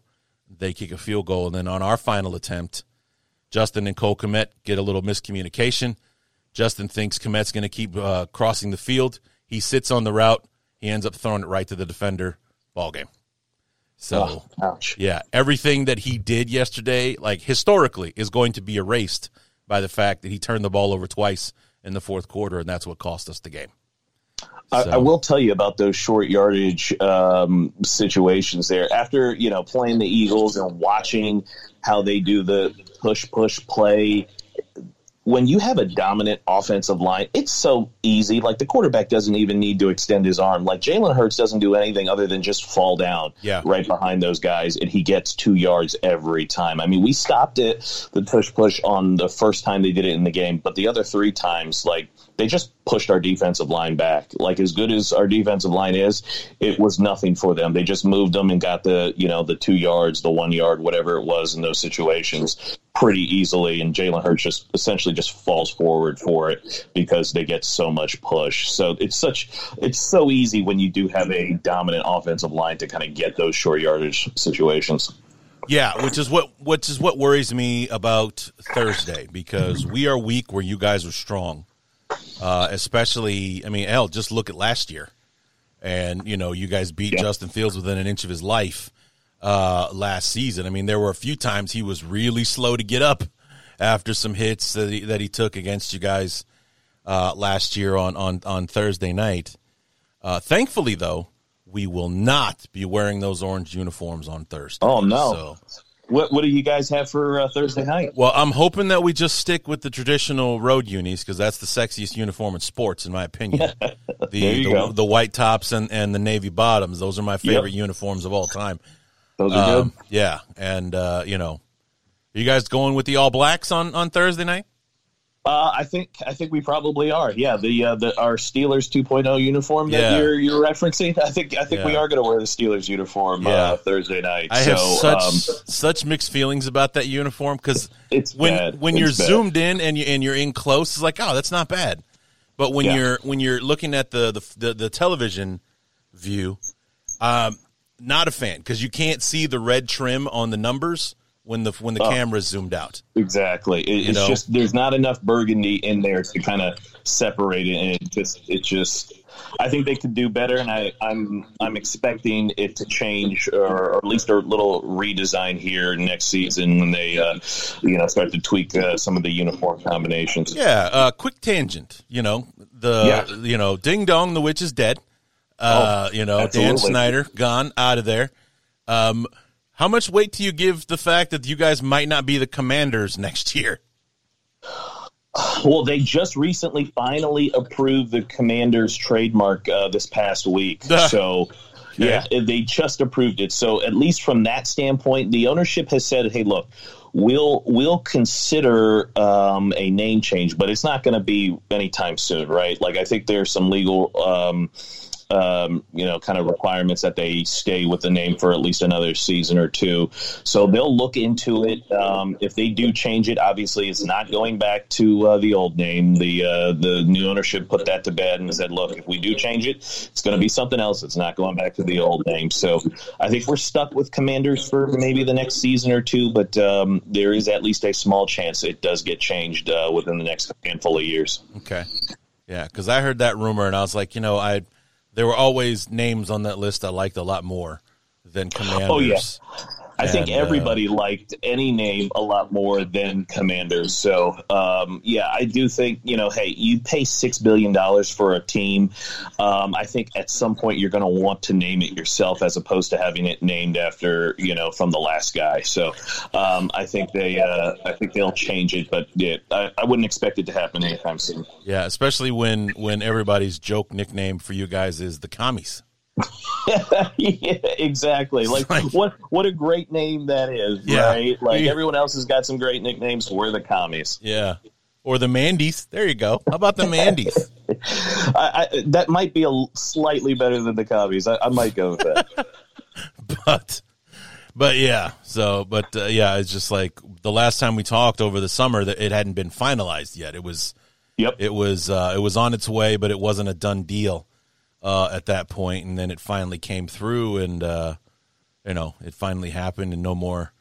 They kick a field goal, and then on our final attempt, Justin and Cole Kmet get a little miscommunication. Justin thinks Kmet's going to keep uh, crossing the field. He sits on the route. He ends up throwing it right to the defender. Ball game. So. Oh. Yeah, everything that he did yesterday, like historically, is going to be erased by the fact that he turned the ball over twice in the fourth quarter, and that's what cost us the game. I, I will tell you about those short yardage um, situations there. After you know playing the Eagles and watching how they do the push push play, when you have a dominant offensive line, it's so easy. Like the quarterback doesn't even need to extend his arm. Like Jalen Hurts doesn't do anything other than just fall down Yeah. right behind those guys, and he gets two yards every time. I mean, we stopped it, the push push, on the first time they did it in the game, but the other three times, like they just pushed our defensive line back. Like as good as our defensive line is, it was nothing for them. They just moved them and got the you know the two yards, the one yard, whatever it was in those situations pretty easily. And Jalen Hurts just essentially just falls forward for it because they get so much push. So it's such it's so easy when you do have a dominant offensive line to kind of get those short yardage situations. Yeah, which is what which is what worries me about Thursday because we are weak where you guys are strong. Uh, especially, I mean, hell, just look at last year, and you know, you guys beat Yeah. Justin Fields within an inch of his life uh, last season. I mean, there were a few times he was really slow to get up after some hits that he, that he took against you guys uh, last year on on on Thursday night. Uh, thankfully, though, we will not be wearing those orange uniforms on Thursday. Oh, no. So, What what do you guys have for uh, Thursday night? well, I'm hoping that we just stick with the traditional road unis because that's the sexiest uniform in sports, in my opinion. The There you the, go. the white tops and, and the navy bottoms; those are my favorite uniforms of all time. Those are Um, yeah, and uh, you know, are you guys going with the all blacks on on Thursday night? Uh, I think I think we probably are. Yeah, the uh, the our Steelers 2.0 uniform that Yeah. you're you're referencing. I think I think we are going to wear the Steelers uniform Yeah. uh, Thursday night. I have such um, such mixed feelings about that uniform because It's when bad. when It's you're bad. zoomed in and you and you're in close, it's like oh that's not bad, but when Yeah. you're when you're looking at the the the, the television view, um, not a fan because you can't see the red trim on the numbers when the when the Oh. camera's zoomed out. exactly. It, it's know? just there's not enough burgundy in there to kind of separate it, and it just it just. I think they could do better, and I, I'm I'm expecting it to change, or, or at least a little redesign here next season when they, uh, you know, start to tweak uh, some of the uniform combinations. Yeah, uh, quick tangent. You know the Yeah. you know Ding Dong, the witch is dead. Uh, you know Dan. Snyder gone out of there. Um, how much weight do you give the fact that you guys might not be the commanders next year? Well, they just recently finally approved the Commander's trademark uh, this past week. Ah. so, yeah, they just approved it. So, at least from that standpoint, the ownership has said, "Hey, look, we'll we'll consider um, a name change, but it's not going to be anytime soon, right? Like, I think there's some legal." Um, um, you know, kind of requirements that they stay with the name for at least another season or two. So they'll look into it. Um, if they do change it, obviously it's not going back to uh, the old name. The uh, the new ownership put that to bed and said, look, if we do change it, it's going to be something else. It's not going back to the old name. So I think we're stuck with Commanders for maybe the next season or two, but um, there is at least a small chance it does get changed uh, within the next handful of years. Okay, yeah, because I heard that rumor and I was like, you know, I there were always names on that list I liked a lot more than Commanders. Oh, yeah. I think And, uh, everybody liked any name a lot more than Commanders. So, um, yeah, I do think, you know, hey, you pay $6 billion for a team. Um, I think at some point you're going to want to name it yourself as opposed to having it named after, you know, from the last guy. So um, I think they, uh, I think they'll change it, but yeah, I, I wouldn't expect it to happen anytime soon. Yeah, especially when when everybody's joke nickname for you guys is the commies. yeah, exactly. Like, like- what what a great name that is, Yeah. right? Like Yeah. everyone else has got some great nicknames. We're the commies. Yeah. Or the Mandy's. There you go. How about the Mandy's? I, I, that might be a slightly better than the commies. I, I might go with that. but but yeah. So but uh, yeah, it's just like the last time we talked over the summer that it hadn't been finalized yet. It was yep. it was uh, it was on its way, but it wasn't a done deal uh, at that point, and then it finally came through, and uh, you know it finally happened, and no more,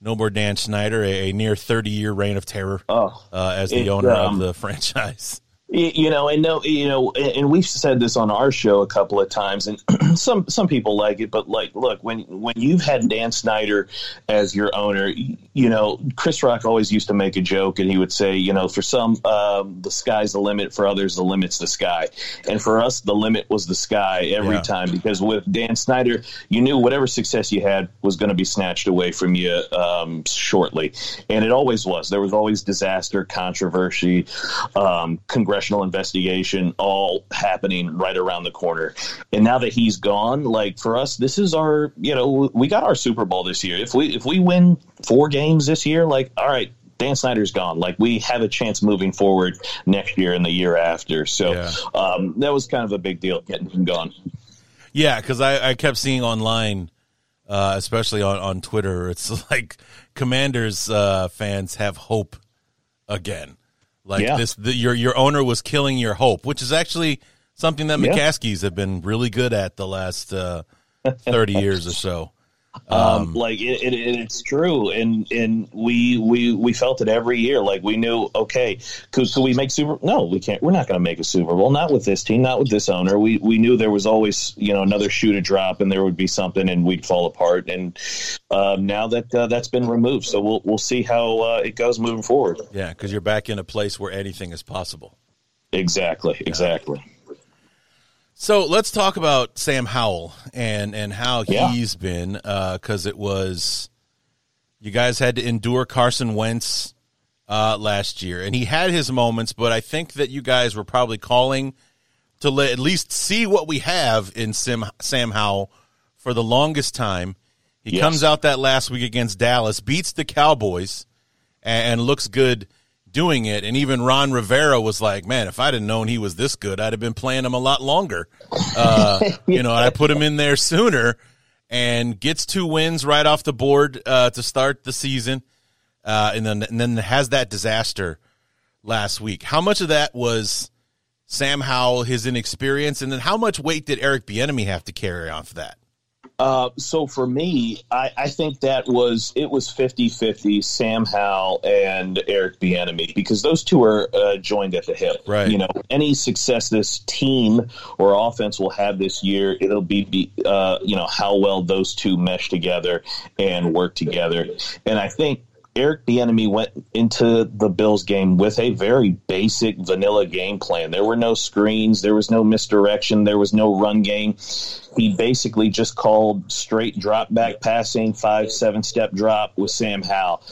no more Dan Snyder, a, a near thirty year reign of terror Oh, uh, as the it, owner um, of the franchise. You know, and no, you know, and and we've said this on our show a couple of times, and some some people like it, but like, look, when when you've had Dan Snyder as your owner, you know, Chris Rock always used to make a joke, and he would say, you know, for some, um, the sky's the limit; for others, the limit's the sky. And for us, the limit was the sky every Yeah. time because with Dan Snyder, you knew whatever success you had was going to be snatched away from you um, shortly, and it always was. There was always disaster, controversy, um, congressional investigation, all happening right around the corner. And now that he's gone, like for us, this is our, you know, we got our Super Bowl this year. If we if we win four games this year, like all right. Dan Snyder's gone. Like we have a chance moving forward next year and the year after. So Yeah. um, that was kind of a big deal getting him gone. Yeah, because I, I kept seeing online, uh, especially on, on Twitter, it's like Commanders uh, fans have hope again. Like Yeah. this, the, your your owner was killing your hope, which is actually something that Yeah. McCaskeys have been really good at the last uh, thirty years or so. Um, like it, it, it's true, and and we we we felt it every year. Like we knew, okay, could, could we make Super? No, we can't. We're not going to make a Super Bowl. Not with this team. Not with this owner. We we knew there was always you know another shoe to drop, and there would be something, and we'd fall apart. And um, now that uh, that's been removed, so we'll we'll see how uh, it goes moving forward. Yeah, because you're back in a place where anything is possible. Exactly. Exactly. So let's talk about Sam Howell and and how Yeah. he's been because it was you guys had to endure Carson Wentz uh, last year, and he had his moments, but I think that you guys were probably calling to let, at least see what we have in Sim, Sam Howell for the longest time. He Yes. comes out that last week against Dallas, beats the Cowboys, and, and looks good doing it. And even Ron Rivera was like, "Man, if I'd have known he was this good, I'd have been playing him a lot longer." Uh, you know, I put him in there sooner, and gets two wins right off the board uh, to start the season, uh, and then and then has that disaster last week. How much of that was Sam Howell, his inexperience, and then how much weight did Eric Bieniemy have to carry off that? Uh, so for me, I, I think that was it was 50-50 Sam Howell and Eric Bieniemy because those two are uh, joined at the hip. Right. You know, any success this team or offense will have this year, it'll be, be uh, you know how well those two mesh together and work together. And I think Eric Bieniemy went into the Bills game with a very basic vanilla game plan. There were no screens, there was no misdirection, there was no run game. He basically just called straight drop back passing, five, seven step drop with Sam Howell.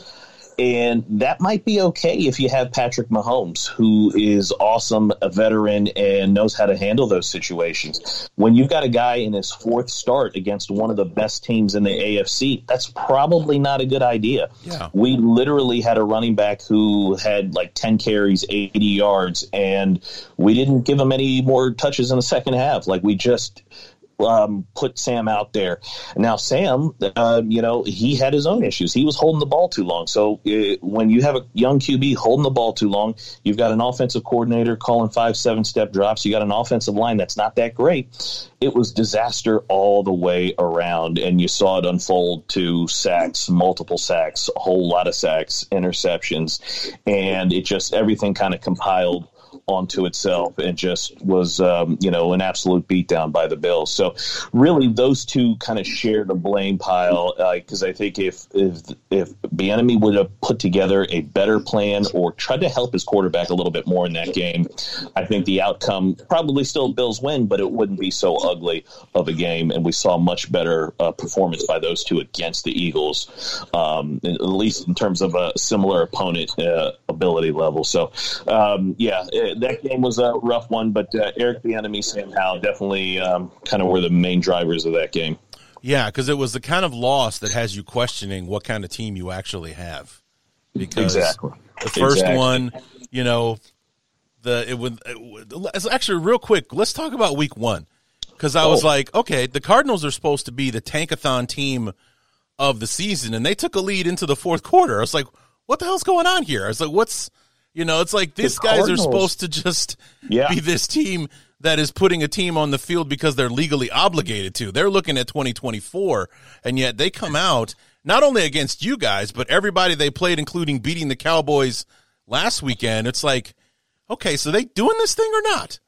And that might be okay if you have Patrick Mahomes, who is awesome, a veteran, and knows how to handle those situations. When you've got a guy in his fourth start against one of the best teams in the AFC, that's probably not a good idea. Yeah. We literally had a running back who had like 10 carries, 80 yards, and we didn't give him any more touches in the second half. Like we just um, put Sam out there. Now, Sam, uh, you know, he had his own issues. He was holding the ball too long. So uh, when you have a young QB holding the ball too long, you've got an offensive coordinator calling five, seven step drops. You got an offensive line that's not that great. It was disaster all the way around, and you saw it unfold to sacks, multiple sacks, a whole lot of sacks, interceptions, and it just everything kind of compiled onto itself and just was, um, you know, an absolute beatdown by the Bills. So really, those two kind of share the blame pile because I think if if if Bieniemy would have put together a better plan or tried to help his quarterback a little bit more in that game, I think the outcome probably still Bills win, but it wouldn't be so ugly of a game. And we saw much better uh, performance by those two against the Eagles, um, at least in terms of a similar opponent uh, ability level. So, um, yeah, eh, that game was a rough one, but uh, Eric Bieniemy, Sam Howell definitely um, kind of were the main drivers of that game. Yeah, because it was the kind of loss that has you questioning what kind of team you actually have. Because Exactly. the first Exactly. one, you know, the it would it would- actually real quick. Let's talk about week one because I was Oh. like, okay, the Cardinals are supposed to be the tankathon team of the season, and they took a lead into the fourth quarter. I was like, what the hell's going on here? I was like, what's you know, it's like these guys Cardinals- are supposed to just Yeah. be this team that is putting a team on the field because they're legally obligated to. They're looking at 2024, and yet they come out not only against you guys, but everybody they played, including beating the Cowboys last weekend. It's like, okay, so they doing this thing or not?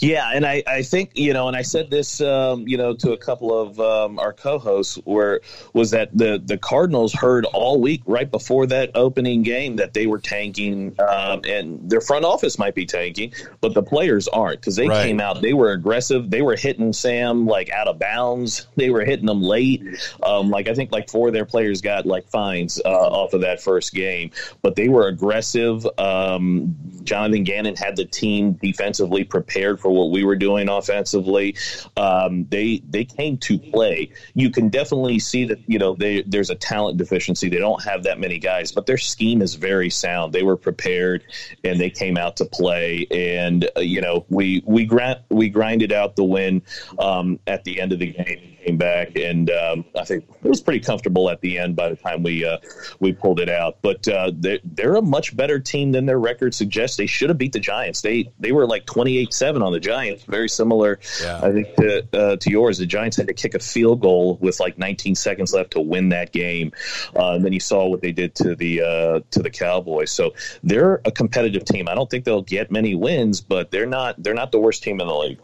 Yeah, and I, I think you know, and I said this, um, you know, to a couple of um, our co-hosts, where was that the the Cardinals heard all week right before that opening game that they were tanking, um, and their front office might be tanking, but the players aren't because they Right. came out, they were aggressive, they were hitting Sam like out of bounds, they were hitting them late, um, like I think like four of their players got like fines uh, off of that first game, but they were aggressive. Um, Jonathan Gannon had the team defensively prepared for what we were doing offensively. Um, they they came to play. You can definitely see that you know they, there's a talent deficiency. They don't have that many guys, but their scheme is very sound. They were prepared and they came out to play. And uh, you know we we grind we grinded out the win um, at the end of the game. Came back and um, I think it was pretty comfortable at the end by the time we uh, we pulled it out. But uh, they're, they're a much better team than their record suggests. They should have beat the Giants. They they were like twenty eight seven on the Giants. Very similar, Yeah. I think, to, uh, to yours. The Giants had to kick a field goal with like 19 seconds left to win that game. Uh, and then you saw what they did to the uh, to the Cowboys. So they're a competitive team. I don't think they'll get many wins, but they're not they're not the worst team in the league.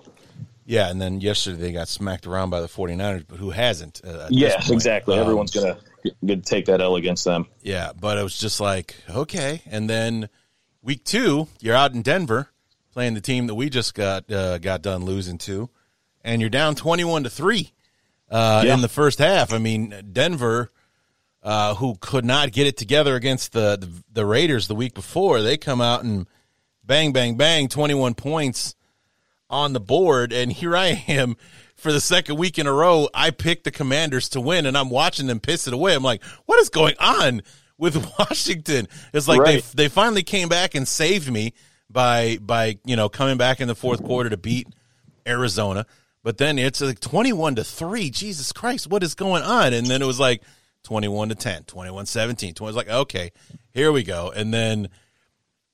Yeah, and then yesterday they got smacked around by the 49ers, but who hasn't? Uh, exactly. Um, Everyone's gonna, gonna take that L against them. Yeah, but it was just like, okay. And then week two, you're out in Denver playing the team that we just got uh, got done losing to, and you're down 21 to 3 uh, Yeah. in the first half. I mean, Denver, uh, who could not get it together against the, the, the Raiders the week before, they come out and bang, bang, bang, 21 points on the board. And here I am for the second week in a row. I picked the Commanders to win, and I'm watching them piss it away. I'm like, what is going on with Washington? It's like Right. they they finally came back and saved me by by you know coming back in the fourth quarter to beat Arizona. But then it's like 21 to 3. Jesus Christ, what is going on? And then it was like 21 to 10, 21 17. 20 I was like, okay, here we go. And then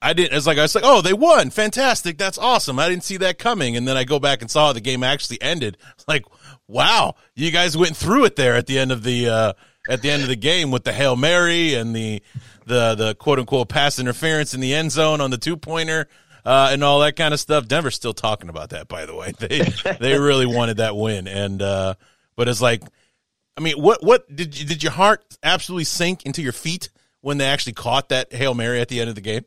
I didn't. It's like I was like, oh, they won, fantastic, that's awesome. I didn't see that coming, and then I go back and saw how the game actually ended. Like, wow, you guys went through it there at the end of the uh, at the end of the game with the hail mary and the the the quote unquote pass interference in the end zone on the two pointer. Uh, and all that kind of stuff. Denver's still talking about that, by the way. They they really wanted that win, and uh, but it's like, I mean, what what did you, did your heart absolutely sink into your feet when they actually caught that hail mary at the end of the game?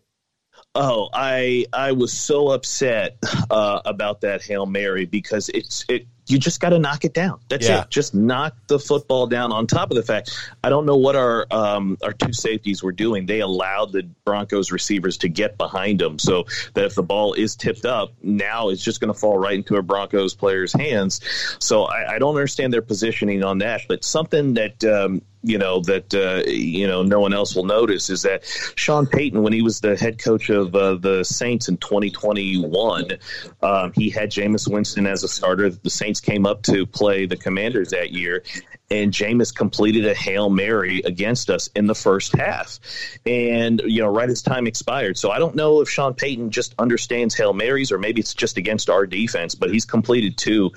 Oh, I I was so upset uh, about that hail mary because it's it. You just got to knock it down. That's Yeah. it. Just knock the football down. On top of the fact, I don't know what our um, our two safeties were doing. They allowed the Broncos receivers to get behind them, so that if the ball is tipped up, now it's just going to fall right into a Broncos player's hands. So I, I don't understand their positioning on that. But something that um, you know that uh, you know no one else will notice is that Sean Payton, when he was the head coach of uh, the Saints in 2021, um, he had Jameis Winston as a starter. The Saints came up to play the Commanders that year, and Jameis completed a hail mary against us in the first half, and you know right as time expired. So I don't know if Sean Payton just understands hail marys or maybe it's just against our defense, but he's completed two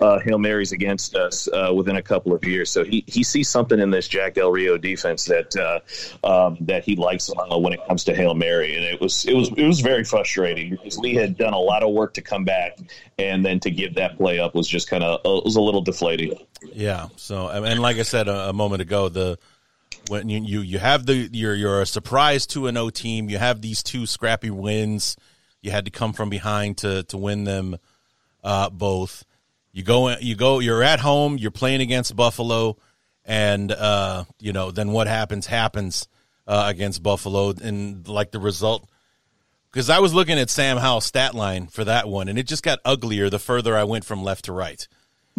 uh, hail marys against us uh, within a couple of years. So he he sees something in this Jack Del Rio defense that uh, um, that he likes uh, when it comes to hail mary, and it was it was it was very frustrating because we had done a lot of work to come back, and then to give that play up was just kind of it was a little deflating. Yeah. So and like I said a, a moment ago, the when you, you you have the you're you're a surprise two and O team. You have these two scrappy wins. You had to come from behind to to win them uh, both. You go you go you're at home. You're playing against Buffalo, and uh, you know then what happens happens uh, against Buffalo, and like the result. Because I was looking at Sam Howell's stat line for that one, and it just got uglier the further I went from left to right.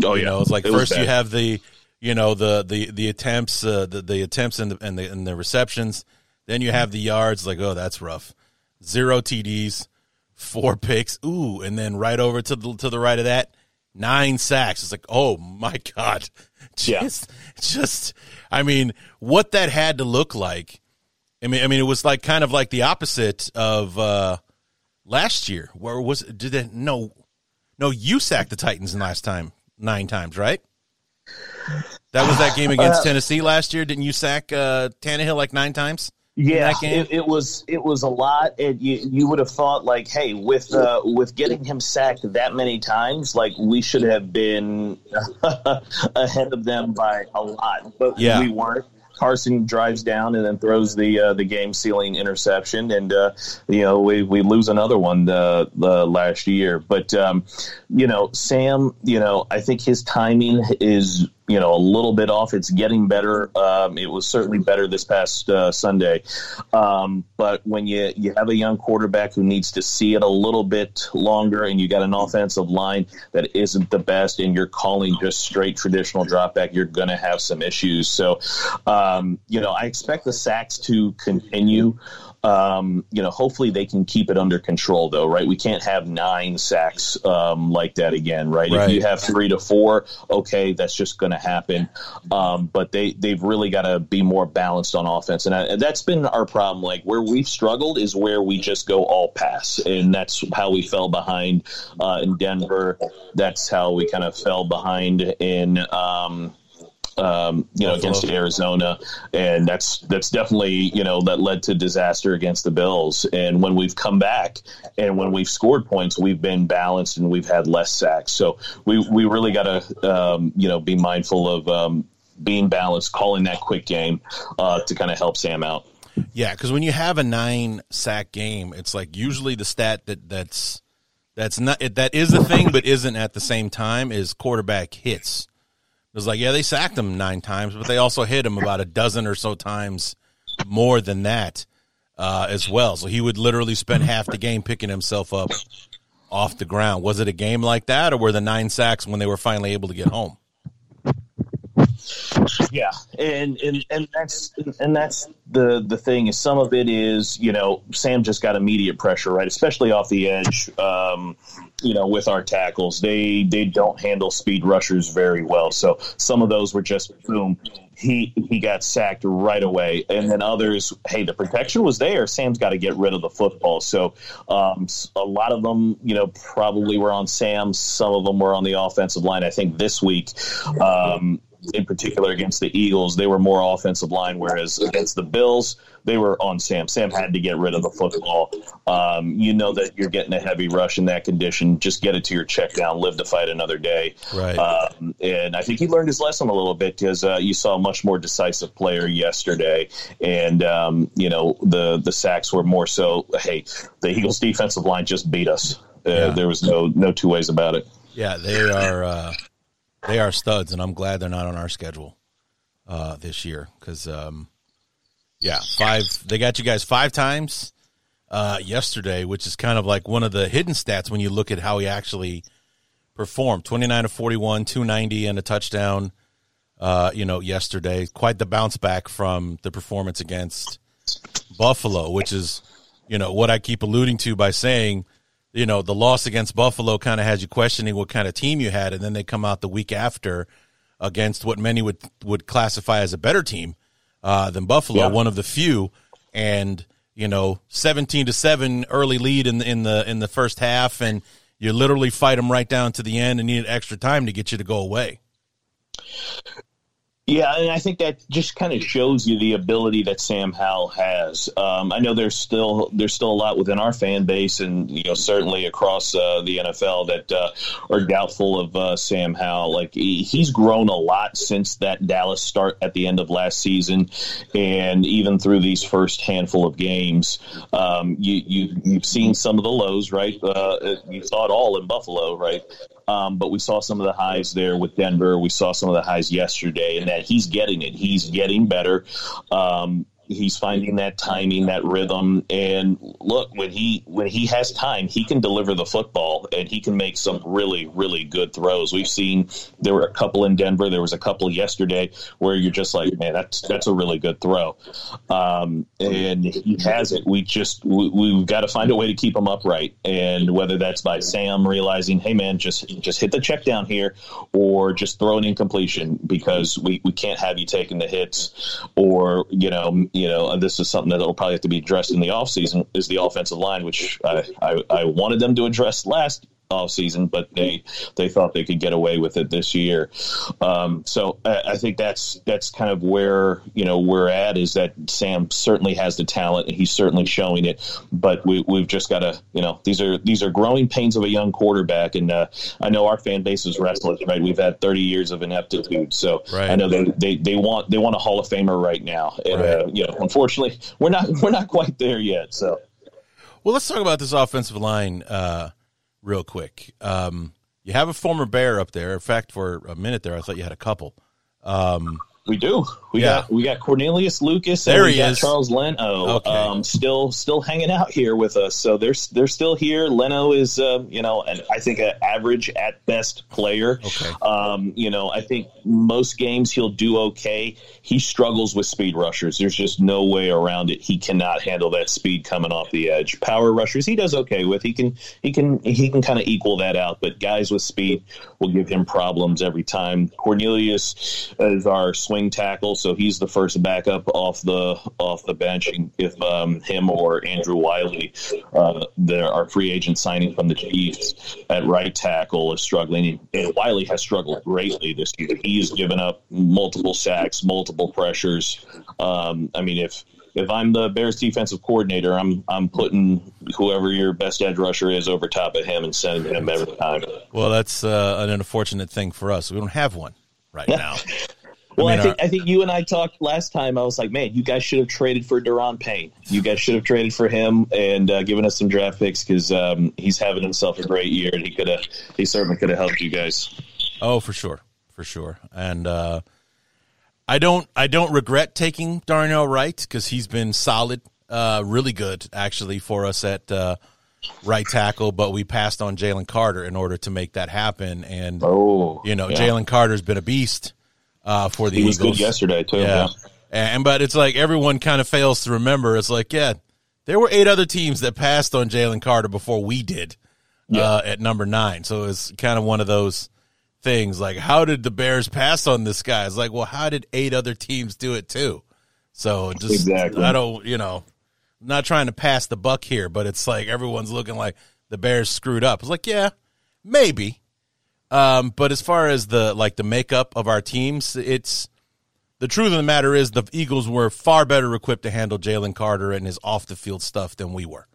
Oh You yeah, know, it's like It first you have the, you know, the the the attempts, uh, the the attempts and the and the and the receptions. Then you have the yards. Like, oh, that's rough. Zero TDs, four picks. Ooh, and then right over to the to the right of that, nine sacks. It's like, oh my god, Yeah. just just. I mean, what that had to look like. I mean, I mean, it was like kind of like the opposite of uh last year. Where was did they no no you sacked the Titans last time nine times, right? That was that game against Tennessee last year. Didn't you sack uh, Tannehill like nine times? Yeah, it, it was it was a lot. And you you would have thought like, hey, with uh, with getting him sacked that many times, like we should have been ahead of them by a lot, but Yeah. we weren't. Carson drives down and then throws the uh, the game sealing interception, and uh, you know we, we lose another one the, the last year. But um, you know Sam, you know I think his timing is you know a little bit off. It's getting better. Um, it was certainly better this past uh, Sunday, um, but when you you have a young quarterback who needs to see it a little bit longer, and you got an offensive line that isn't the best, and you're calling just straight traditional drop back, you're going to have some issues. So, um, you know, I expect the sacks to continue. Um, you know, hopefully they can keep it under control, though, right? We can't have nine sacks um, like that again, right? Right. If you have three to four, okay, that's just going to happen. Um, but they they've really got to be more balanced on offense, and, I, and that's been our problem. Like where we've struggled is where we just go all pass, and that's how we fell behind uh, in Denver. That's how we kind of fell behind in. Um, um, you know, Buffalo. against Arizona, and that's that's definitely you know that led to disaster against the Bills. And when we've come back and when we've scored points, we've been balanced and we've had less sacks. So we we really got to um, you know be mindful of um, being balanced, calling that quick game uh, to kind of help Sam out. Yeah, because when you have a nine sack game, it's like usually the stat that that's that's not that is the thing, but isn't at the same time is quarterback hits. It's like yeah, they sacked him nine times, but they also hit him about a dozen or so times more than that uh, as well. So he would literally spend half the game picking himself up off the ground. Was it a game like that, or were the nine sacks when they were finally able to get home? Yeah, and and and that's and that's the the thing is some of it is you know Sam just got immediate pressure right, especially off the edge. Um, you know, with our tackles, they they don't handle speed rushers very well. So some of those were just boom. He he got sacked right away, and then others, hey, the protection was there. Sam's got to get rid of the football. So um, a lot of them, you know, probably were on Sam. Some of them were on the offensive line. I think this week. Um, in particular against the Eagles, they were more offensive line, whereas against the Bills, they were on Sam. Sam had to get rid of the football. Um, you know that you're getting a heavy rush in that condition. Just get it to your check down, live to fight another day. Right. Um, and I think he learned his lesson a little bit because uh, you saw a much more decisive player yesterday, and um, you know the the sacks were more so. Hey, the Eagles defensive line just beat us. Uh, Yeah. There was no no two ways about it. Yeah, they are uh, they are studs, and I'm glad they're not on our schedule uh, this year because, um, yeah, five they got you guys five times uh, yesterday, which is kind of like one of the hidden stats when you look at how he actually performed: 29 to 41, 290, and a touchdown. Uh, you know, yesterday, quite the bounce back from the performance against Buffalo, which is, you know, what I keep alluding to by saying, you know, the loss against Buffalo kind of has you questioning what kind of team you had, and then they come out the week after against what many would would classify as a better team uh, than Buffalo, Yeah. one of the few, and you know, seventeen to seven early lead in the in the in the first half, and you literally fight them right down to the end and needed extra time to get you to go away. Yeah, and I think that just kind of shows you the ability that Sam Howell has. Um, I know there's still there's still a lot within our fan base, and you know certainly across uh, the NFL that uh, are doubtful of uh, Sam Howell. Like he, he's grown a lot since that Dallas start at the end of last season, and even through these first handful of games, um, you, you you've seen some of the lows, right? Uh, you saw it all in Buffalo, right? Um, but we saw some of the highs there with Denver. We saw some of the highs yesterday, and that he's getting it. He's getting better. Um, he's finding that timing, that rhythm. And look, when he when he has time, he can deliver the football, and he can make some really really good throws. We've seen there were a couple in Denver. There was a couple yesterday where you're just like, man, that's that's a really good throw. Um, and he has it. We just we, we've got to find a way to keep him upright, and whether that's by Sam realizing, hey man, just just hit the check down here, or just throw an incompletion because we, we can't have you taking the hits, or you know you know and this is something that will probably have to be addressed in the offseason is the offensive line, which I, I, I wanted them to address last off season, but they they thought they could get away with it this year. Um, so I, I think that's that's kind of where you know we're at is that Sam certainly has the talent and he's certainly showing it, but we, we've just got to you know these are these are growing pains of a young quarterback, and uh, I know our fan base is restless, right? We've had 30 years of ineptitude, so Right. I know they, they they want they want a Hall of Famer right now, and uh, you know unfortunately we're not we're not quite there yet. So. Well, let's talk about this offensive line uh, real quick. Um, you have a former Bear up there. In fact, for a minute there, I thought you had a couple. Um, We do. We Yeah. got we got Cornelius Lucas There and we got is. Charles Leno. Okay. Um, still still hanging out here with us. So they're they're still here. Leno is uh, you know, and I think an average at best player. Okay. Um, you know, I think most games he'll do okay. He struggles with speed rushers. There's just no way around it. He cannot handle that speed coming off the edge. Power rushers he does okay with. He can he can he can kind of equal that out. But guys with speed will give him problems every time. Cornelius is our swing tackle, so he's the first backup off the off the bench. If um, him or Andrew Wiley, uh, there our free agent signing from the Chiefs at right tackle is struggling, and Wiley has struggled greatly this year. He's given up multiple sacks, multiple pressures. Um, I mean, if if I'm the Bears defensive coordinator, I'm I'm putting whoever your best edge rusher is over top of him and sending him every time. well, that's uh, an unfortunate thing for us. We don't have one right now. Well, I, mean, think our- I think you and I talked last time. I was like, man, you guys should have traded for Daron Payne. You guys should have traded for him and uh, given us some draft picks because um, he's having himself a great year and he could have he certainly could have helped you guys. Oh, for sure, for sure. And uh, I don't, I don't regret taking Darnell Wright because he's been solid, uh, really good actually for us at uh, right tackle. But we passed on Jalen Carter in order to make that happen. And Oh, you know, yeah. Jalen Carter's been a beast uh, for the he was Eagles good yesterday too. Yeah. Yeah. And but it's like everyone kind of fails to remember. It's like, yeah, there were eight other teams that passed on Jalen Carter before we did uh, at number nine. So it's kind of one of those things. Like, how did the Bears pass on this guy? It's like, well, how did eight other teams do it too? So just Exactly. I don't, you know, I'm not trying to pass the buck here, but it's like everyone's looking like the Bears screwed up. It's like, yeah, maybe. Um, but as far as the like the makeup of our teams, it's the truth of the matter is the Eagles were far better equipped to handle Jalen Carter and his off the field stuff than we were.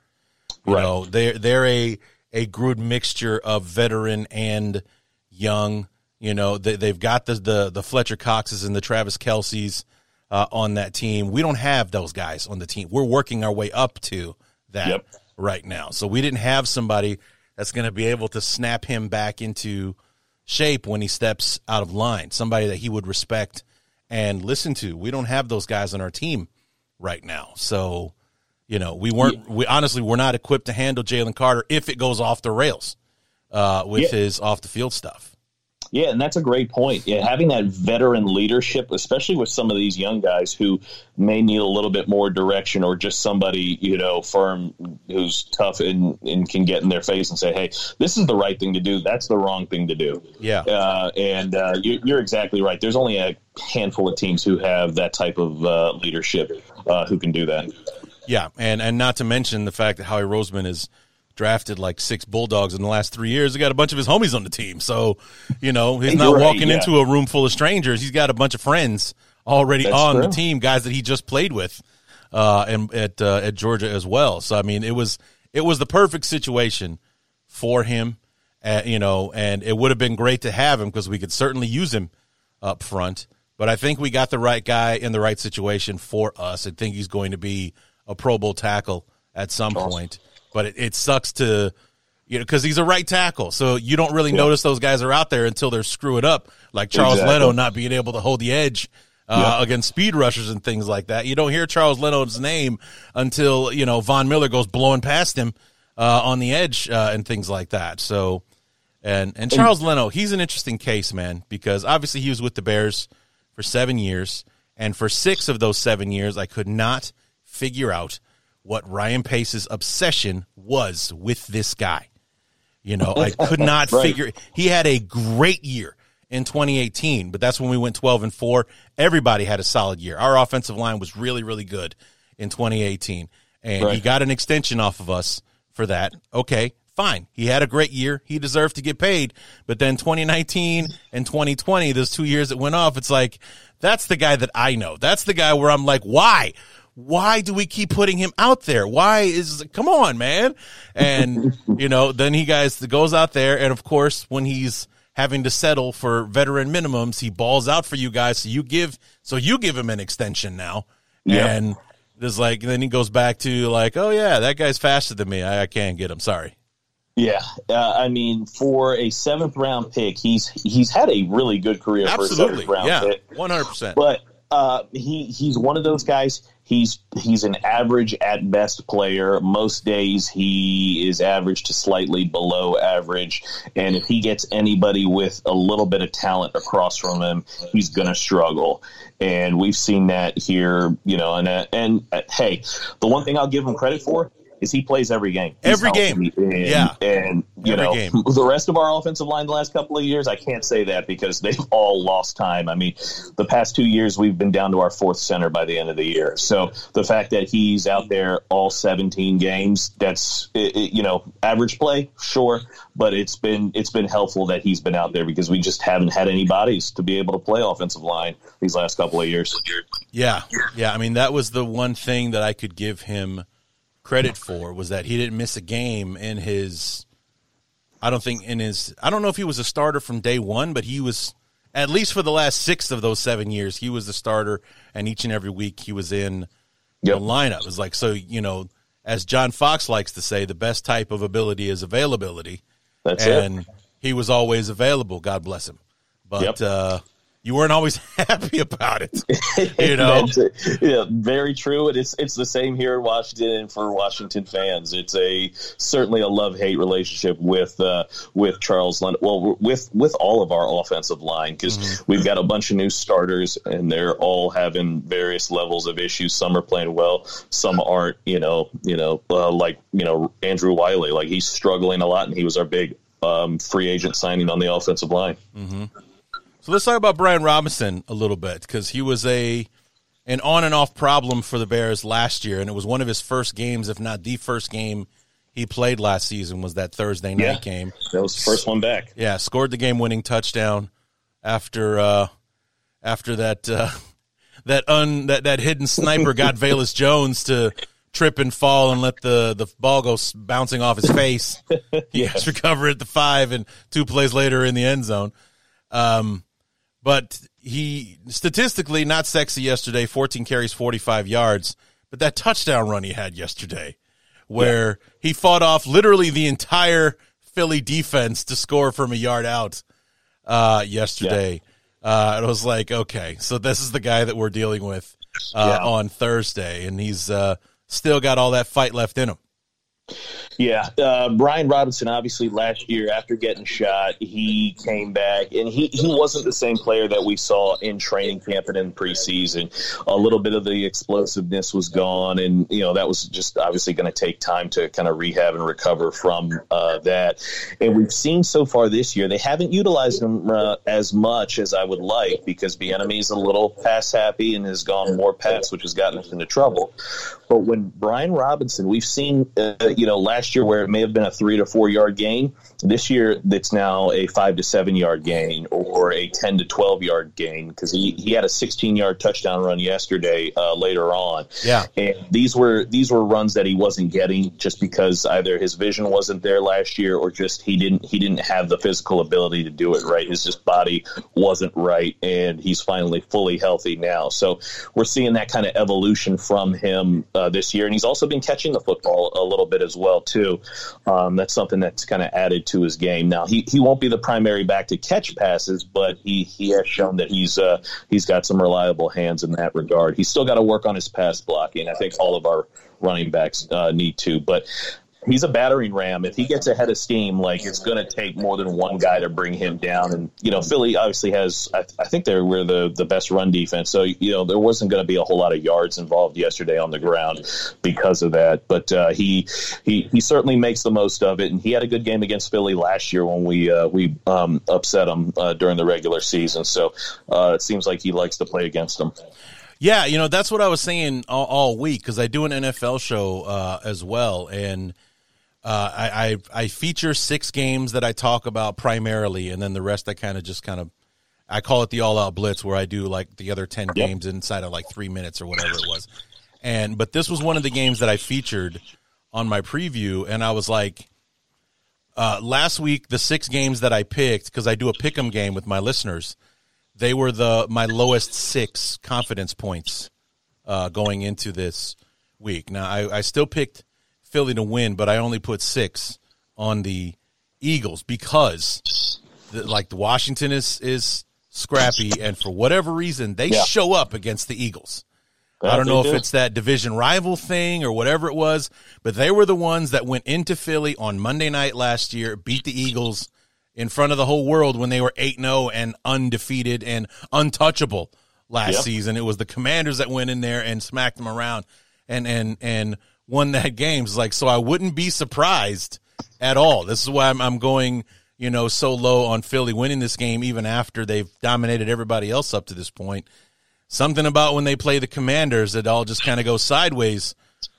You Right. know, they're they're a a good mixture of veteran and young. You know, they they've got the the, the Fletcher Coxes and the Travis Kelces uh, on that team. We don't have those guys on the team. We're working our way up to that Yep. right now. So we didn't have somebody that's going to be able to snap him back into shape when he steps out of line. Somebody that he would respect and listen to. We don't have those guys on our team right now. So, you know, we weren't. We honestly we're not equipped to handle Jalen Carter if it goes off the rails uh, with Yeah. his off the field stuff. Yeah, and that's a great point. Yeah, having that veteran leadership, especially with some of these young guys who may need a little bit more direction or just somebody, you know, firm who's tough and, and can get in their face and say, hey, this is the right thing to do. That's the wrong thing to do. Yeah. Uh, and uh, you, you're exactly right. There's only a handful of teams who have that type of uh, leadership uh, who can do that. Yeah, and and not to mention the fact that Howie Roseman is drafted like six Bulldogs in the last three years. He got a bunch of his homies on the team, so you know he's not right, walking yeah. into a room full of strangers. He's got a bunch of friends already That's on the team, guys that he just played with, uh, and at uh, at Georgia as well. So I mean, it was it was the perfect situation for him, uh, you know, and it would have been great to have him because we could certainly use him up front. But I think we got the right guy in the right situation for us. I think he's going to be a Pro Bowl tackle at some point. But it, it sucks to, you know, because he's a right tackle. So you don't really notice those guys are out there until they're screwing up, like Charles Exactly. Leno not being able to hold the edge. Uh, against speed rushers and things like that. You don't hear Charles Leno's name until, you know, Von Miller goes blowing past him, uh, on the edge, uh, and things like that. So, and and Charles Leno, he's an interesting case, man, because obviously he was with the Bears for seven years, and for six of those seven years, I could not figure out what Ryan Pace's obsession was with this guy. You know, I could not Right. figure. He had a great year in 2018, but that's when we went 12 and four. Everybody had a solid year. Our offensive line was really, really good in 2018, and he got an extension off of us for that. Okay, fine. He had a great year. He deserved to get paid. But then 2019 and 2020, those two years that went off, it's like, that's the guy that I know. That's the guy where I'm like, why? Why do we keep putting him out there? Why is, come on, man. And, you know, then he guys goes out there. And of course, when he's having to settle for veteran minimums, he balls out for you guys. So you give, so you give him an extension now. Yeah. And there's like, then he goes back to like, oh yeah, that guy's faster than me. I, I can't get him. Sorry. Yeah, uh, I mean, for a seventh round pick, he's he's had a really good career for a Absolutely. seventh round Yeah. 100%. But uh, he he's one of those guys. He's he's an average at best player. Most days he is average to slightly below average. And if he gets anybody with a little bit of talent across from him, he's going to struggle. And we've seen that here, you know. And uh, and uh, hey, the one thing I'll give him credit for is he plays every game. He's Every game. And, Yeah. and you Every know game. the rest of our offensive line the last couple of years, I can't say that because they've all lost time. I mean, the past two years we've been down to our fourth center by the end of the year. So the fact that he's out there all 17 games, that's it, it- you know average play, sure, but it's been it's been helpful that he's been out there because we just haven't had any bodies to be able to play offensive line these last couple of years. Yeah, yeah. I mean, that was the one thing that I could give him credit for was that he didn't miss a game in his. I don't think in his. I don't know if he was a starter from day one, but he was at least for the last six of those seven years. He was the starter, and each and every week he was in Yep. the lineup. It was like so, you know, as John Fox likes to say, the best type of ability is availability, That's it. and he was always available. God bless him, but. Yep. uh you weren't always happy about it, you know. It. yeah, very true. And it's it's the same here in Washington and for Washington fans. It's a certainly a love hate relationship with uh, with Charles London. Well, with with all of our offensive line because Mm-hmm. we've got a bunch of new starters and they're all having various levels of issues. Some are playing well, some aren't. You know, you know, uh, like you know Andrew Wiley, like he's struggling a lot, and he was our big um, free agent signing on the offensive line. So let's talk about Brian Robinson a little bit because he was a an on and off problem for the Bears last year, and it was one of his first games, if not the first game he played last season, was that Thursday night Yeah. game. That was the first one back. Yeah, scored the game winning touchdown after uh, after that uh, that un that, that hidden sniper got Velus Jones to trip and fall and let the the ball go bouncing off his face. He Yes. gets recovered at the five, and two plays later in the end zone. Um, but he statistically not sexy yesterday. Fourteen carries, forty five yards. But that touchdown run he had yesterday, where he fought off literally the entire Philly defense to score from a yard out uh, yesterday. Uh, it was like, okay, so this is the guy that we're dealing with uh, Yeah. on Thursday, and he's uh, still got all that fight left in him. Yeah, uh, Brian Robinson. Obviously, last year after getting shot, he came back, and he, he wasn't the same player that we saw in training camp and in preseason. A little bit of the explosiveness was gone, and you know that was just obviously going to take time to kind of rehab and recover from uh, that. And we've seen so far this year they haven't utilized him uh, as much as I would like because Bieniemy is a little pass happy and has gone more pass, which has gotten us into trouble. But when Brian Robinson, we've seen, uh, you know, last year where it may have been a three to four yard gain, this year it's now a five to seven yard gain or a 10 to 12 yard gain because he, he had a 16 yard touchdown run yesterday uh, later on. Yeah. And these were these were runs that he wasn't getting just because either his vision wasn't there last year or just he didn't he didn't have the physical ability to do it right. His just body wasn't right, and he's finally fully healthy now. So we're seeing that kind of evolution from him uh, this year, and he's also been catching the football a little bit as well too. Um, that's something that's kind of added to his game. Now he, he won't be the primary back to catch passes, but he, he has shown that he's uh, he's got some reliable hands in that regard. He's still got to work on his pass blocking. I think all of our running backs uh, need to, but he's a battering ram. If he gets ahead of steam, like it's going to take more than one guy to bring him down. And you know, Philly obviously has. I, I think they were the the best run defense. So you know, there wasn't going to be a whole lot of yards involved yesterday on the ground because of that. But uh, he he he certainly makes the most of it. And he had a good game against Philly last year when we uh, we um, upset him uh, during the regular season. So uh, it seems like he likes to play against them. Yeah, you know that's what I was saying all, all week because I do an NFL show uh, as well, and uh, I, I I feature six games that I talk about primarily, and then the rest I kind of just kind of I call it the all out blitz, where I do like the other ten games inside of like three minutes or whatever it was. And but this was one of the games that I featured on my preview, and I was like, uh, last week the six games that I picked because I do a pick'em game with my listeners they were the my lowest six confidence points uh, going into this week. Now I, I still picked Philly to win, but I only put six on the Eagles because the, like the Washington is is scrappy, and for whatever reason they Yeah. show up against the Eagles. I don't know do. if it's that division rival thing or whatever it was, but they were the ones that went into Philly on Monday night last year, beat the Eagles in front of the whole world when they were 8 0 and undefeated and untouchable last Yep. season. It was the Commanders that went in there and smacked them around and and and won that game. It's like so I wouldn't be surprised at all. This is why I'm, I'm going, you know, so low on Philly winning this game even after they've dominated everybody else up to this point something about when they play the commanders it all just kind of goes sideways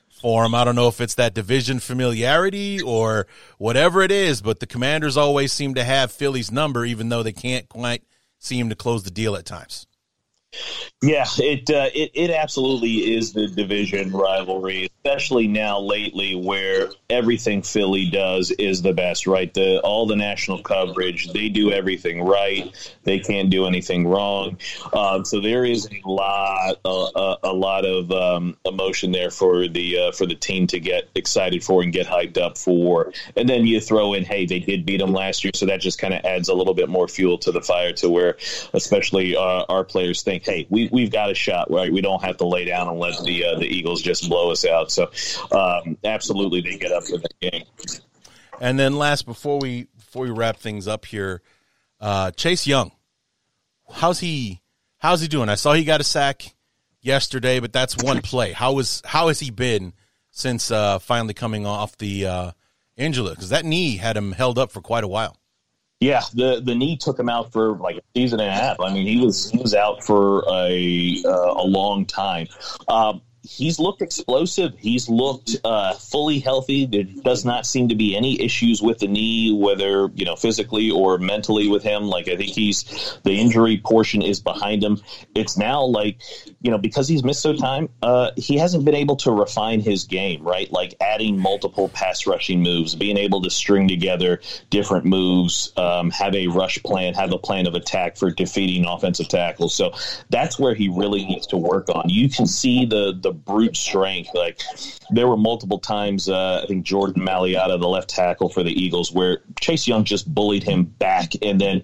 for them i don't know if it's that division familiarity or whatever it is but the commanders always seem to have philly's number even though they can't quite seem to close the deal at times Yeah, it, uh, it it absolutely is the division rivalry, especially now lately where everything Philly does is the best, right? The all the national coverage, they do everything right. They can't do anything wrong. Um, so there is a lot a, a, a lot of um, emotion there for the uh, for the team to get excited for and get hyped up for. And then you throw in, hey, they did beat them last year, so that just kind of adds a little bit more fuel to the fire to where, especially uh, our players think, hey, we we've got a shot, right? We don't have to lay down and let the uh, the Eagles just blow us out. So, um, absolutely, they get up for that game. and then last before we before we wrap things up here uh chase young how's he how's he doing i saw he got a sack yesterday but that's one play how is how has he been since uh finally coming off the uh injury because that knee had him held up for quite a while Yeah, the the knee took him out for like a season and a half. I mean, he was he was out for a uh, a long time. Um, he's looked explosive. He's looked uh, fully healthy. There does not seem to be any issues with the knee, whether you know physically or mentally with him. Like I think he's the injury portion is behind him. It's now like you know because he's missed so time, uh, he hasn't been able to refine his game. Right, like adding multiple pass rushing moves, being able to string together different moves, um, have a rush plan, have a plan of attack for defeating offensive tackles. So that's where he really needs to work on. You can see the the brute strength. Like there were multiple times, uh, I think Jordan Mailata, the left tackle for the Eagles, where Chase Young just bullied him back, and then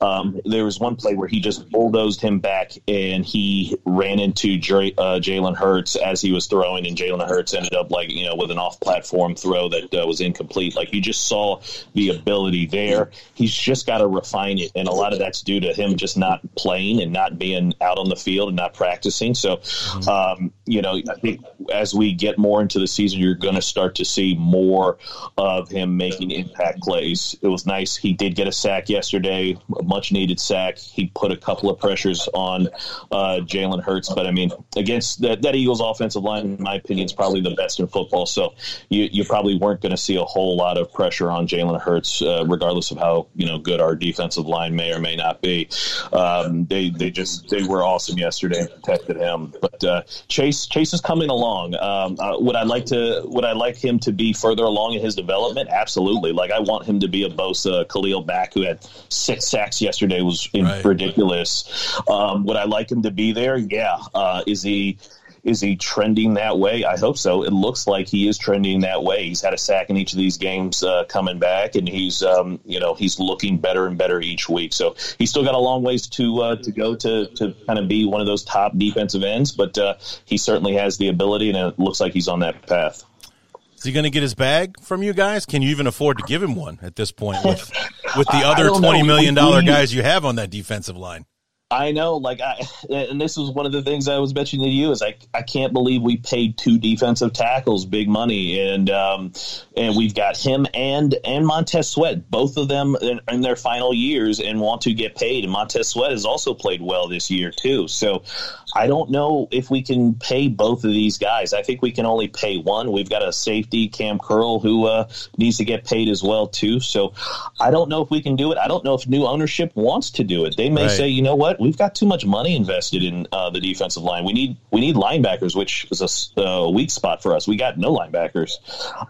um, there was one play where he just bulldozed him back, and he ran into J- uh, Jalen Hurts as he was throwing, and Jalen Hurts ended up like you know with an off-platform throw that uh, was incomplete. Like you just saw the ability there. He's just got to refine it, and a lot of that's due to him just not playing and not being out on the field and not practicing. So, um, you know, I think as we get more into the season, you're going to start to see more of him making impact plays. It was nice. He did get a sack yesterday, a much needed sack. He put a couple of pressures on uh, Jalen Hurts, but I mean, against that, that Eagles offensive line, in my opinion, is probably the best in football. So you, you probably weren't going to see a whole lot of pressure on Jalen Hurts, uh, regardless of how you know good our defensive line may or may not be. Um, they they just they were awesome yesterday and protected him. But uh, Chase Chase is coming along. Um, uh, would I like to would I like him to be further along in his development? Absolutely. Like I want him to be a Bosa Khalil Mack who had six sacks yesterday was Right. ridiculous. Um, would I like him to be there? Yeah. Uh, is he? Is he trending that way? I hope so. It looks like he is trending that way. He's had a sack in each of these games uh, coming back, and he's um, you know he's looking better and better each week. So he's still got a long ways to uh, to go to to kind of be one of those top defensive ends, but uh, he certainly has the ability, and it looks like he's on that path. Is he going to get his bag from you guys? Can you even afford to give him one at this point with with the other twenty million dollar guys you have on that defensive line? I know, like I, and this was one of the things I was mentioning to you is like I can't believe we paid two defensive tackles big money, and um, and we've got him and and Montez Sweat, both of them in, in their final years and want to get paid. And Montez Sweat has also played well this year too. So I don't know if we can pay both of these guys. I think we can only pay one. We've got a safety, Kam Curl, who uh, needs to get paid as well too. So I don't know if we can do it. I don't know if new ownership wants to do it. They may Right. say, you know what, we've got too much money invested in uh, the defensive line. We need we need linebackers, which is a weak spot for us. We got no linebackers.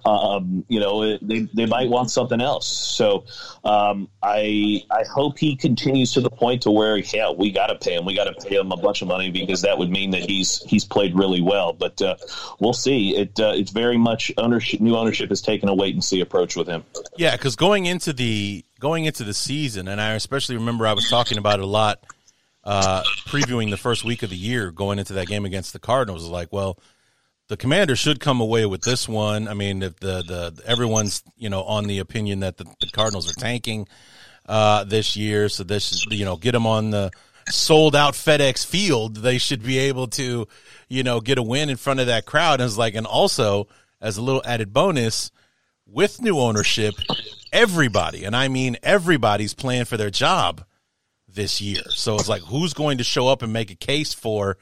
Um, you know, they they might want something else. So um, I I hope he continues to the point to where yeah, we got to pay him. We got to pay him a bunch of money because that would mean that he's he's played really well. But uh, we'll see. It uh, it's very much ownership. New ownership has taken a wait and see approach with him. Yeah, because going into the going into the season, and I especially remember I was talking about it a lot, uh, previewing the first week of the year, going into that game against the Cardinals. was Like, well, the Commander should come away with this one. I mean, if the the everyone's you know on the opinion that the, the Cardinals are tanking uh, this year, so this you know get them on the sold out FedEx Field. They should be able to you know get a win in front of that crowd. And it's like, and also as a little added bonus with new ownership, everybody, and I mean everybody's playing for their job this year. So it's like, who's going to show up and make a case for,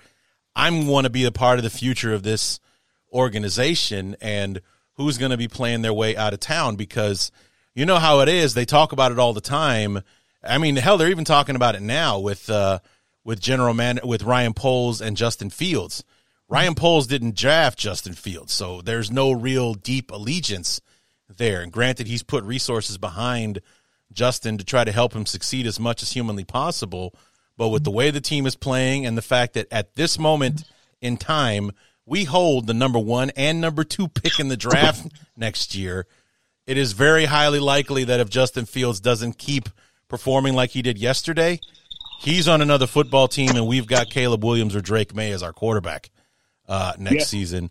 I'm going to be a part of the future of this organization, and who's going to be playing their way out of town? Because you know how it is. They talk about it all the time. I mean, hell, they're even talking about it now with uh, with general man with Ryan Poles and Justin Fields. Ryan Poles didn't draft Justin Fields, so there's no real deep allegiance there. And granted, he's put resources behind Justin to try to help him succeed as much as humanly possible. But with the way the team is playing and the fact that at this moment in time, we hold the number one and number two pick in the draft next year, it is very highly likely that if Justin Fields doesn't keep performing like he did yesterday, he's on another football team and we've got Caleb Williams or Drake Maye as our quarterback uh, next Yeah. season.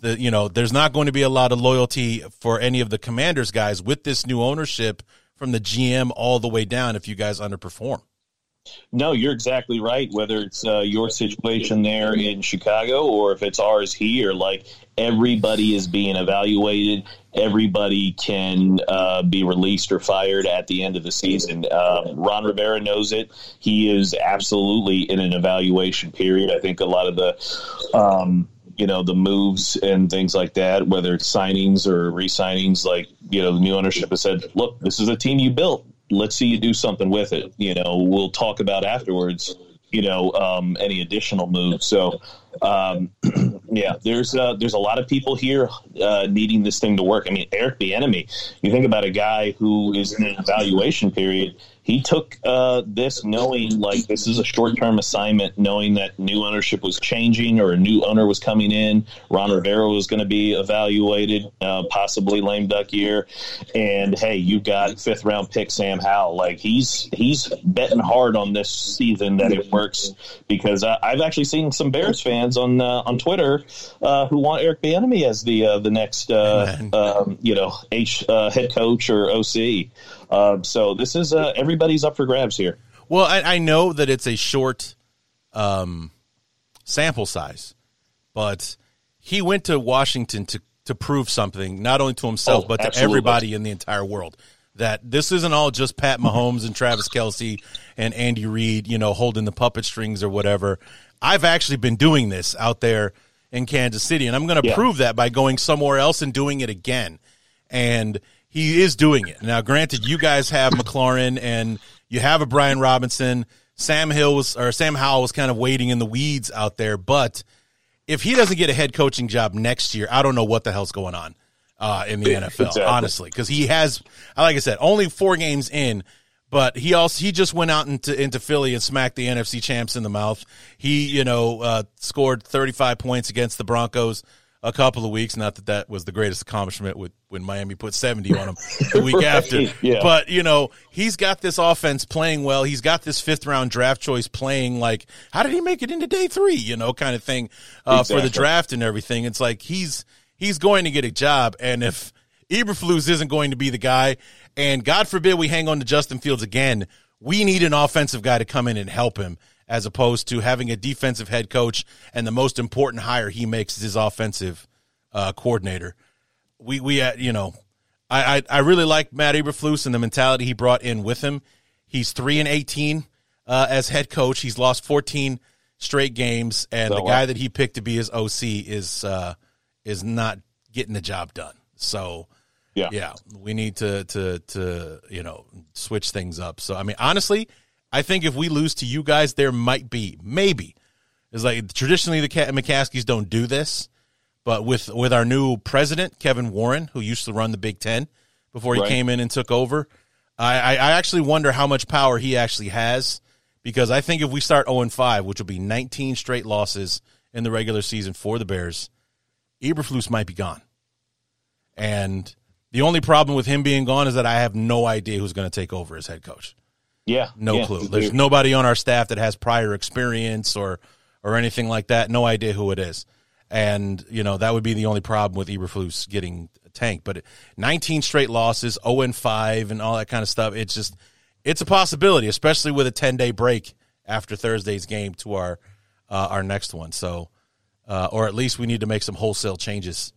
The, you know, there's not going to be a lot of loyalty for any of the commanders guys with this new ownership from the GM all the way down if you guys underperform. No, you're exactly right. Whether it's uh, your situation there in Chicago or if it's ours here, like everybody is being evaluated. Everybody can uh, be released or fired at the end of the season. Um, Ron Rivera knows it. He is absolutely in an evaluation period. I think a lot of the. Um, you know the moves and things like that, whether it's signings or re-signings. Like you know, the new ownership has said, "Look, this is a team you built. Let's see you do something with it." You know, we'll talk about afterwards. You know, um, any additional moves. So, um, yeah, there's uh, there's a lot of people here uh, needing this thing to work. I mean, Eric Bieniemy. You think about a guy who is in an evaluation period. He took uh, this knowing like this is a short term assignment, knowing that new ownership was changing or a new owner was coming in. Ron Rivera was going to be evaluated, uh, possibly lame duck year, and hey, you got fifth round pick Sam Howell. Like he's he's betting hard on this season that it works because I, I've actually seen some Bears fans on uh, on Twitter uh, who want Eric Bieniemy as the uh, the next uh, um, you know H uh, head coach or OC. Uh, so this is uh, everybody's up for grabs here. Well, I, I know that it's a short um, sample size, but he went to Washington to to prove something, not only to himself Oh, but to absolutely. everybody in the entire world. That this isn't all just Pat Mahomes and Travis Kelce and Andy Reid, you know, holding the puppet strings or whatever. I've actually been doing this out there in Kansas City, and I'm going to Yeah. prove that by going somewhere else and doing it again. And he is doing it. Now, granted, you guys have McLaurin and you have a Brian Robinson. Sam Hill was, or Sam Howell was kind of waiting in the weeds out there. But if he doesn't get a head coaching job next year, I don't know what the hell's going on uh, in the NFL, Exactly. honestly, because he has, like I said, only four games in. But he also he just went out into into Philly and smacked the NFC champs in the mouth. He you know uh, scored 35 points against the Broncos a couple of weeks. Not that that was the greatest accomplishment with when Miami put 70 on him the week after. yeah. But you know he's got this offense playing well. He's got this fifth round draft choice playing like how did he make it into day three? You know kind of thing uh, for the draft and everything. It's like he's he's going to get a job, and if Eberflus isn't going to be the guy, and God forbid we hang on to Justin Fields again, we need an offensive guy to come in and help him, as opposed to having a defensive head coach and the most important hire he makes is his offensive uh, coordinator. We we uh, you know, I, I I really like Matt Eberflus and the mentality he brought in with him. He's three and eighteen uh, as head coach. He's lost fourteen straight games, and So, the uh, guy that he picked to be his OC is uh, is not getting the job done. So Yeah. yeah, we need to to to you know switch things up. So I mean, honestly, I think if we lose to you guys, there might be maybe it's like traditionally the Ca- McCaskeys don't do this, but with with our new president Kevin Warren, who used to run the Big Ten before he Right. came in and took over, I, I I actually wonder how much power he actually has because I think if we start zero and five, which will be 19 straight losses in the regular season for the Bears, Eberflus might be gone. And the only problem with him being gone is that I have no idea who's going to take over as head coach. Yeah, No yeah. clue. There's nobody on our staff that has prior experience or or anything like that. No idea who it is. And you know that would be the only problem with Eberflus getting tanked. But 19 straight losses, 0 and 5, and all that kind of stuff. It's just it's a possibility, especially with a 10 day break after Thursday's game to our uh, our next one. So, uh, or at least we need to make some wholesale changes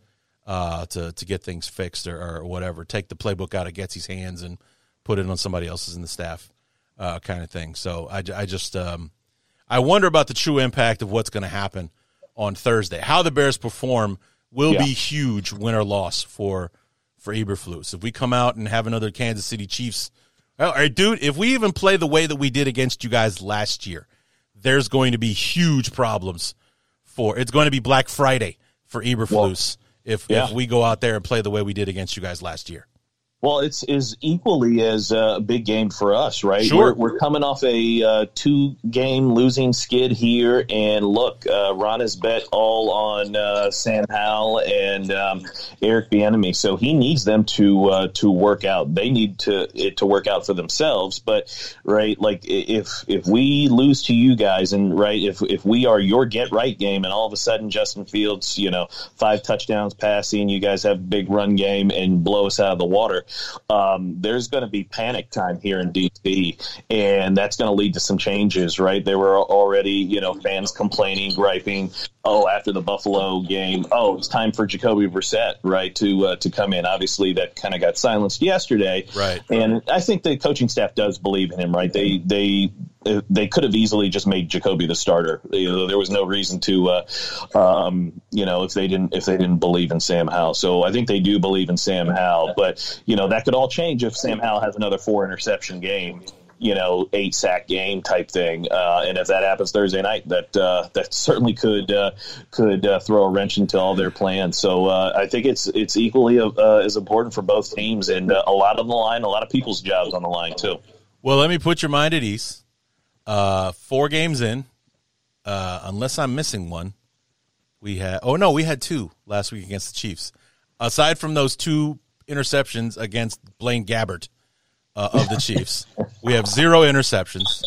uh, to to get things fixed or, or whatever. Take the playbook out of Getsy's hands and put it on somebody else's in the staff, uh, kind of thing. So I, I just um, I wonder about the true impact of what's going to happen on Thursday. How the Bears perform will Yeah. be huge, win or loss for for Eberflus. If we come out and have another Kansas City Chiefs, all right, dude. If we even play the way that we did against you guys last year, there's going to be huge problems for. It's going to be Black Friday for Eberflus if yeah. if we go out there and play the way we did against you guys last year. Well, it's is equally as a big game for us, right? Sure. We're, we're coming off a uh, two game losing skid here, and look, uh, Ron has bet all on uh, Sam Howell and um, Eric Bieniemy, so he needs them to uh, to work out. They need to it to work out for themselves. But right, like if if we lose to you guys, and right, if if we are your get right game, and all of a sudden Justin Fields, you know, five touchdowns passing, you guys have a big run game and blow us out of the water um, there's going to be panic time here in DC, and that's going to lead to some changes, right? There were already, you know, fans complaining, griping. Oh, after the Buffalo game, oh, it's time for Jacoby Brissett, right, to uh, to come in. Obviously, that kind of got silenced yesterday, Right. And I think the coaching staff does believe in him, right? They they they could have easily just made Jacoby the starter. You know, there was no reason to, uh, um, you know, if they didn't if they didn't believe in Sam Howell. So I think they do believe in Sam Howell, but you know that could all change if Sam Howell has another four interception game. You know, eight sack game type thing, uh, and if that happens Thursday night, that uh, that certainly could uh, could uh, throw a wrench into all their plans. So uh, I think it's it's equally as important for both teams, and a lot on the line, a lot of people's jobs on the line too. Well, let me put your mind at ease. Uh, four games in, uh, unless I'm missing one, we had. Oh no, we had two last week against the Chiefs. Aside from those two interceptions against Blaine Gabbert uh, of the Chiefs, we have zero interceptions,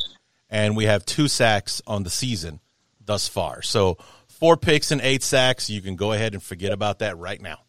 and we have two sacks on the season thus far. So four picks and eight sacks. You can go ahead and forget about that right now.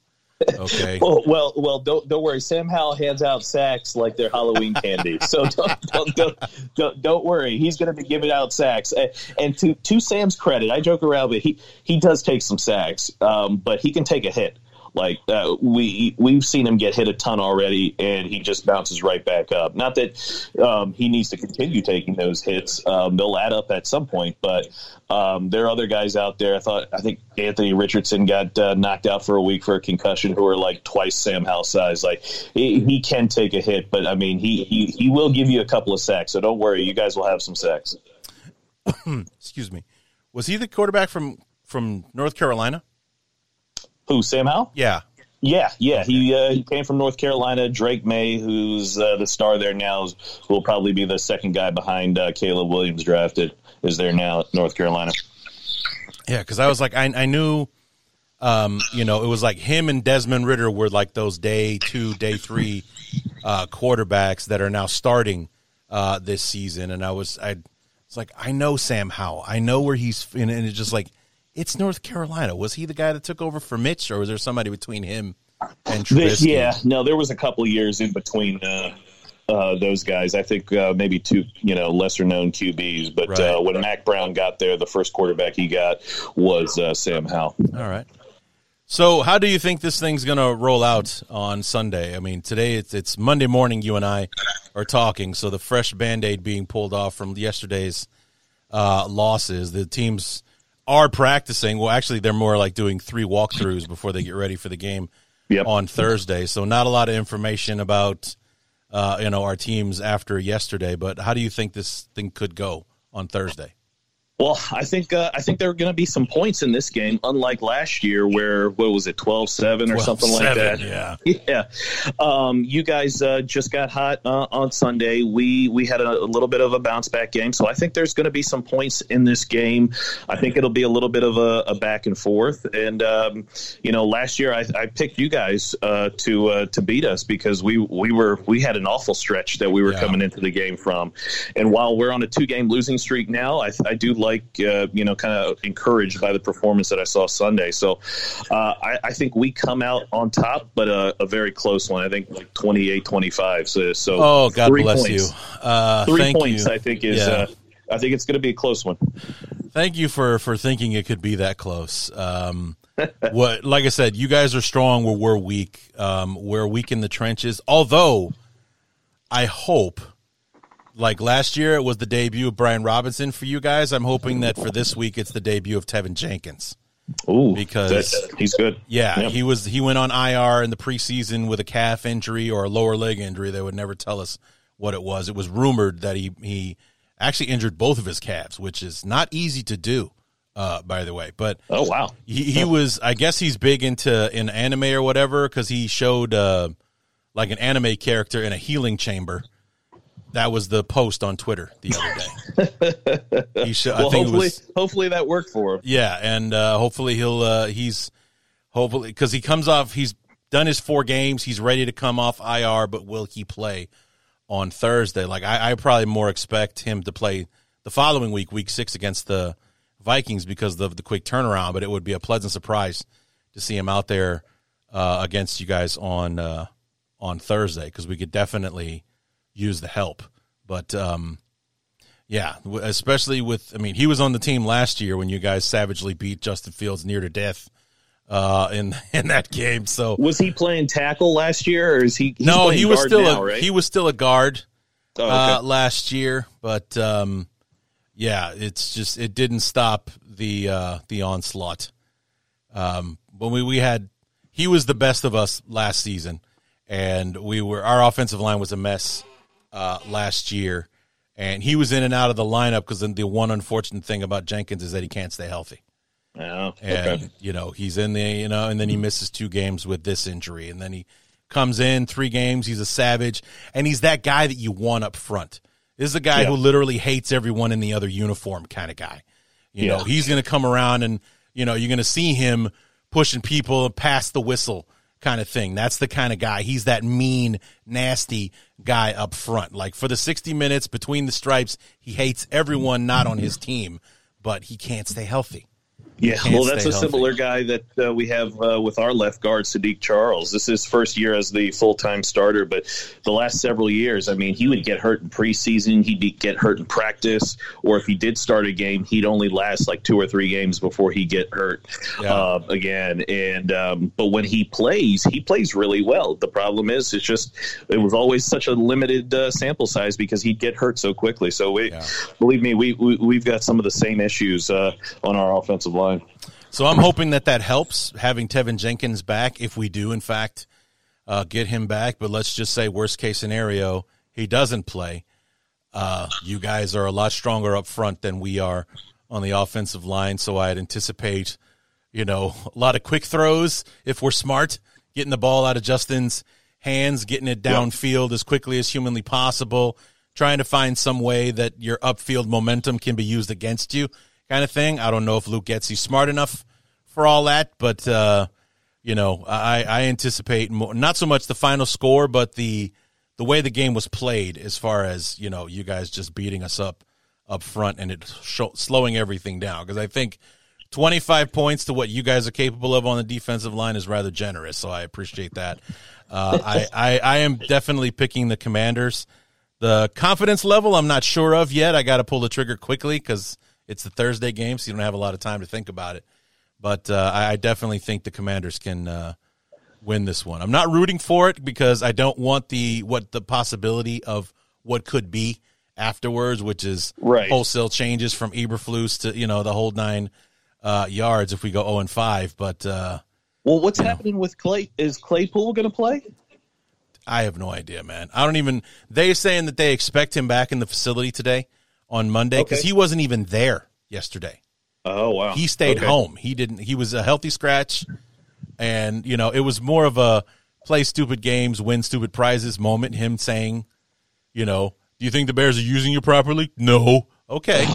Okay. Well, well, well. Don't don't worry. Sam Howell hands out sacks like they're Halloween candy. So don't don't don't, don't, don't worry. He's going to be giving out sacks. And, and to to Sam's credit, I joke around, but he he does take some sacks. Um, but he can take a hit. Like uh, we we've seen him get hit a ton already, and he just bounces right back up. Not that um, he needs to continue taking those hits; um, they'll add up at some point. But um, there are other guys out there. I thought I think Anthony Richardson got uh, knocked out for a week for a concussion, who are like twice Sam Howell size. Like he, he can take a hit, but I mean he, he he will give you a couple of sacks. So don't worry, you guys will have some sacks. Excuse me. Was he the quarterback from from North Carolina? Who Sam Howell? Yeah. Yeah, yeah. He uh, he came from North Carolina. Drake Maye, who's uh, the star there now, is, will probably be the second guy behind uh, Caleb Williams drafted. Is there now at North Carolina? Yeah, because I was like, I, I knew, um, you know, it was like him and Desmond Ridder were like those day two, day three uh, quarterbacks that are now starting uh, this season, and I was, I was like, I know Sam Howell, I know where he's, and, and it's just like, it's North Carolina. Was he the guy that took over for Mitch, or was there somebody between him and Trubisky? Yeah, no, there was a couple years in between uh, uh, those guys. I think uh, maybe two, you know, lesser known QBs. But Right. uh, when Mack Brown got there, the first quarterback he got was uh, Sam Howell. All right. So, how do you think this thing's going to roll out on Sunday? I mean, today it's it's Monday morning. You and I are talking, so the fresh band aid being pulled off from yesterday's uh, losses. The teams are practicing. Well, actually, they're more like doing three walkthroughs before they get ready for the game Yep. on Thursday. So, not a lot of information about uh, you know our teams after yesterday. But how do you think this thing could go on Thursday? Well, I think uh, I think there are going to be some points in this game, unlike last year where what was it, 12-7 or something like that. yeah. yeah. Um, you guys uh, just got hot uh, on Sunday. We we had a, a little bit of a bounce back game, so I think there's going to be some points in this game. I think it'll be a little bit of a, a back and forth. And um, you know, last year I, I picked you guys uh, to uh, to beat us because we we were we had an awful stretch that we were Yeah. coming into the game from. And while we're on a two game losing streak now, I, I do like uh, you know kind of encouraged by the performance that I saw Sunday. So uh, I, I think we come out on top, but a, a very close one. I think like 28-25. So so Oh, God three bless points. you. Uh, Three points, you. I think is. Yeah. Uh, I think it's going to be a close one. Thank you for for thinking it could be that close. Um, what, like I said, you guys are strong. Where we're weak. Um, we're weak in the trenches. Although, I hope, like last year, it was the debut of Brian Robinson for you guys. I'm hoping that for this week, it's the debut of Teven Jenkins. Ooh, Because- that- he's good. Yeah, Yep. he was. He went on IR in the preseason with a calf injury or a lower leg injury. They would never tell us what it was. It was rumored that he he actually injured both of his calves, which is not easy to do. Uh, by the way, but Oh wow. he, he was. I guess he's big into in anime or whatever because he showed uh, like an anime character in a healing chamber. That was the post on Twitter the other day. he Well, I think it hopefully, was hopefully that worked for him. yeah, and uh, hopefully he'll uh, he's hopefully because he comes off he's done his four games he's ready to come off IR, but will he play on Thursday? Like I, I probably more expect him to play the following week, week six against the Vikings because of the quick turnaround. But it would be a pleasant surprise to see him out there uh, against you guys on uh, on Thursday because we could definitely use the help. But um, yeah, especially with I mean, he was on the team last year when you guys savagely beat Justin Fields near to death uh, in in that game. So Was he playing tackle last year, or is he? no, he was still now, a right? he was still a guard Oh, okay. uh, last year, but um, yeah, it's just it didn't stop the uh, the onslaught. Um, when we we had he was the best of us last season, and we were our offensive line was a mess uh, last year, and he was in and out of the lineup because the one unfortunate thing about Jenkins is that he can't stay healthy. Yeah, And okay. you know he's in the you know, and then he misses two games with this injury, and then he comes in three games. He's a savage, and he's that guy that you want up front. This is a guy Yeah. who literally hates everyone in the other uniform kind of guy. You Yeah. know, he's going to come around and, you know, you're going to see him pushing people past the whistle kind of thing. That's the kind of guy. He's that mean, nasty guy up front. Like for the 60 minutes between the stripes, he hates everyone not on his team, but he can't stay healthy. Yeah, well, that's a healthy. similar guy that uh, we have uh, with our left guard, Saahdiq Charles. This is his first year as the full time starter, but the last several years, I mean, he would get hurt in preseason, he'd be- get hurt in practice, or if he did start a game, he'd only last like two or three games before he get hurt Yeah. uh, again. And um, but when he plays, he plays really well. The problem is, it's just it was always such a limited uh, sample size because he'd get hurt so quickly. So we, Yeah. believe me, we, we we've got some of the same issues uh, on our offensive line. So I'm hoping that that helps having Teven Jenkins back if we do, in fact, uh, get him back. But let's just say, worst case scenario, he doesn't play. Uh, you guys are a lot stronger up front than we are on the offensive line. So I'd anticipate, you know, a lot of quick throws if we're smart, getting the ball out of Justin's hands, getting it downfield as quickly as humanly possible, trying to find some way that your upfield momentum can be used against you, kind of thing. I don't know if Luke Getsy smart enough for all that, but uh, you know, I, I anticipate more, not so much the final score, but the the way the game was played, as far as you know, you guys just beating us up up front and it show, slowing everything down. Because I think twenty five points to what you guys are capable of on the defensive line is rather generous. So I appreciate that. Uh, I, I I am definitely picking the Commanders. The confidence level, I'm not sure of yet. I got to pull the trigger quickly because it's the Thursday game, so you don't have a lot of time to think about it. But uh, I definitely think the Commanders can uh, win this one. I'm not rooting for it because I don't want the what the possibility of what could be afterwards, which is Right. wholesale changes from Eberflus to you know the whole nine uh, yards if we go 0 and 5. But uh, Well, what's happening with Clay? Is Claypool going to play? I have no idea, man. I don't even. They're saying that they expect him back in the facility today on Monday because Okay. he wasn't even there yesterday. Oh wow, He stayed Okay. home. He didn't. He was a healthy scratch, and you know it was more of a play stupid games, win stupid prizes moment. Him saying, you know, do you think the Bears are using you properly? No. Okay.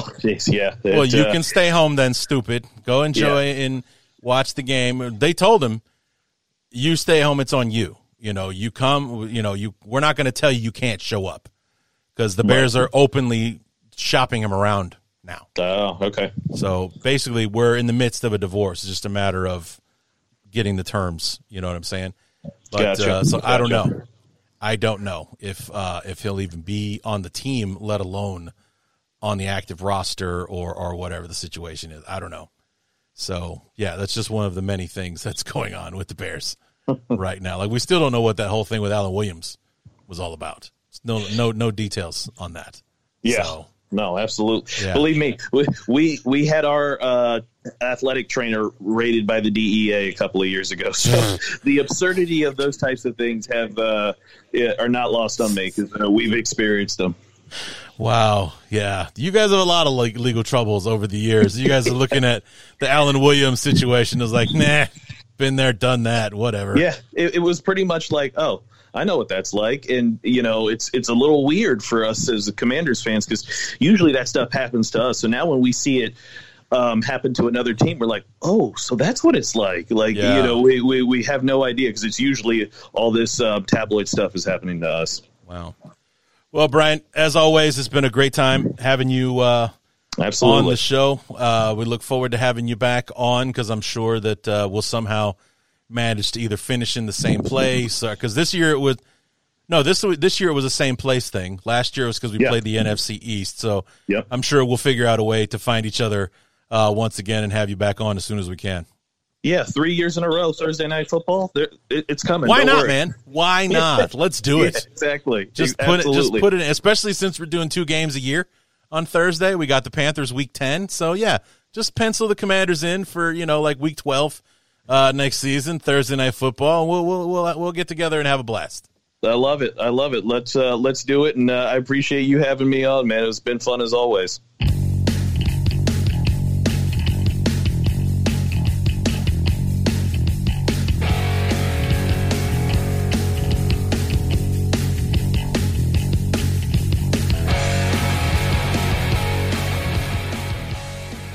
Yeah. Well, you uh, can stay home then, stupid. Go enjoy and watch the game. They told him, you stay home. It's on you. You know, you come. You know, you. We're not going to tell you you can't show up because the Bears are openly shopping him around now. Oh, okay. So basically, we're in the midst of a divorce. It's just a matter of getting the terms. You know what I'm saying? But Gotcha. uh, so I don't know. I don't know if uh, if he'll even be on the team, let alone on the active roster or or whatever the situation is. I don't know. So yeah, that's just one of the many things that's going on with the Bears right now. Like we still don't know what that whole thing with Alan Williams was all about. No no no details on that. Yeah. So, No, absolutely. Yeah. Believe me, we, we we had our uh, athletic trainer rated by the DEA a couple of years ago. So the absurdity of those types of things have uh, are not lost on me because uh, we've experienced them. Wow. Yeah. You guys have a lot of like legal troubles over the years. You guys are looking at the Alan Williams situation. It was like, nah, been there, done that, whatever. Yeah, it, it was pretty much like, oh, I know what that's like, and you know, it's it's a little weird for us as the Commanders fans because usually that stuff happens to us. So now when we see it um, happen to another team, we're like, oh, so that's what it's like. Like Yeah. you know, we we, we have no idea because it's usually all this uh, tabloid stuff is happening to us. Wow. Well, Brian, as always, it's been a great time having you uh, on the show. Uh, we look forward to having you back on because I'm sure that uh, we'll somehow manage to either finish in the same place because this year it was no this this year it was the same place thing. Last year it was because we Yeah. played the NFC East, so Yep. I'm sure we'll figure out a way to find each other uh, once again and have you back on as soon as we can. yeah, three years in a row, Thursday night football. It, it's coming. Why Don't not, worry. man? Why not? Let's do Yeah, it. exactly. Just put it. Just put it. in, Especially since we're doing two games a year on Thursday. We got the Panthers week ten. So yeah, just pencil the Commanders in for you know like week twelve uh, next season, Thursday night football. We'll we'll we'll we'll get together and have a blast. I love it. I love it. Let's uh, let's do it, and uh, I appreciate you having me on, man. It's been fun as always.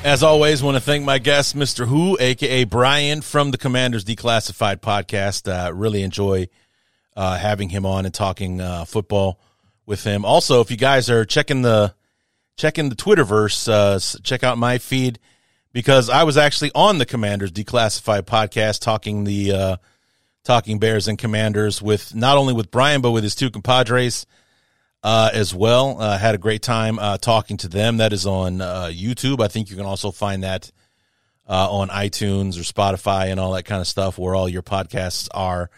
As always, want to thank my guest, Mr. Whoo, aka Brian from the Commanders Declassified podcast. Uh, really enjoy uh, having him on and talking uh, football with him. Also, if you guys are checking the checking the Twitterverse, uh, check out my feed because I was actually on the Commanders Declassified podcast talking the uh, talking Bears and Commanders with not only with Brian but with his two compadres uh, as well. Uh, had a great time uh, talking to them. That is on uh, YouTube. I think you can also find that uh, on iTunes or Spotify and all that kind of stuff, where all your podcasts are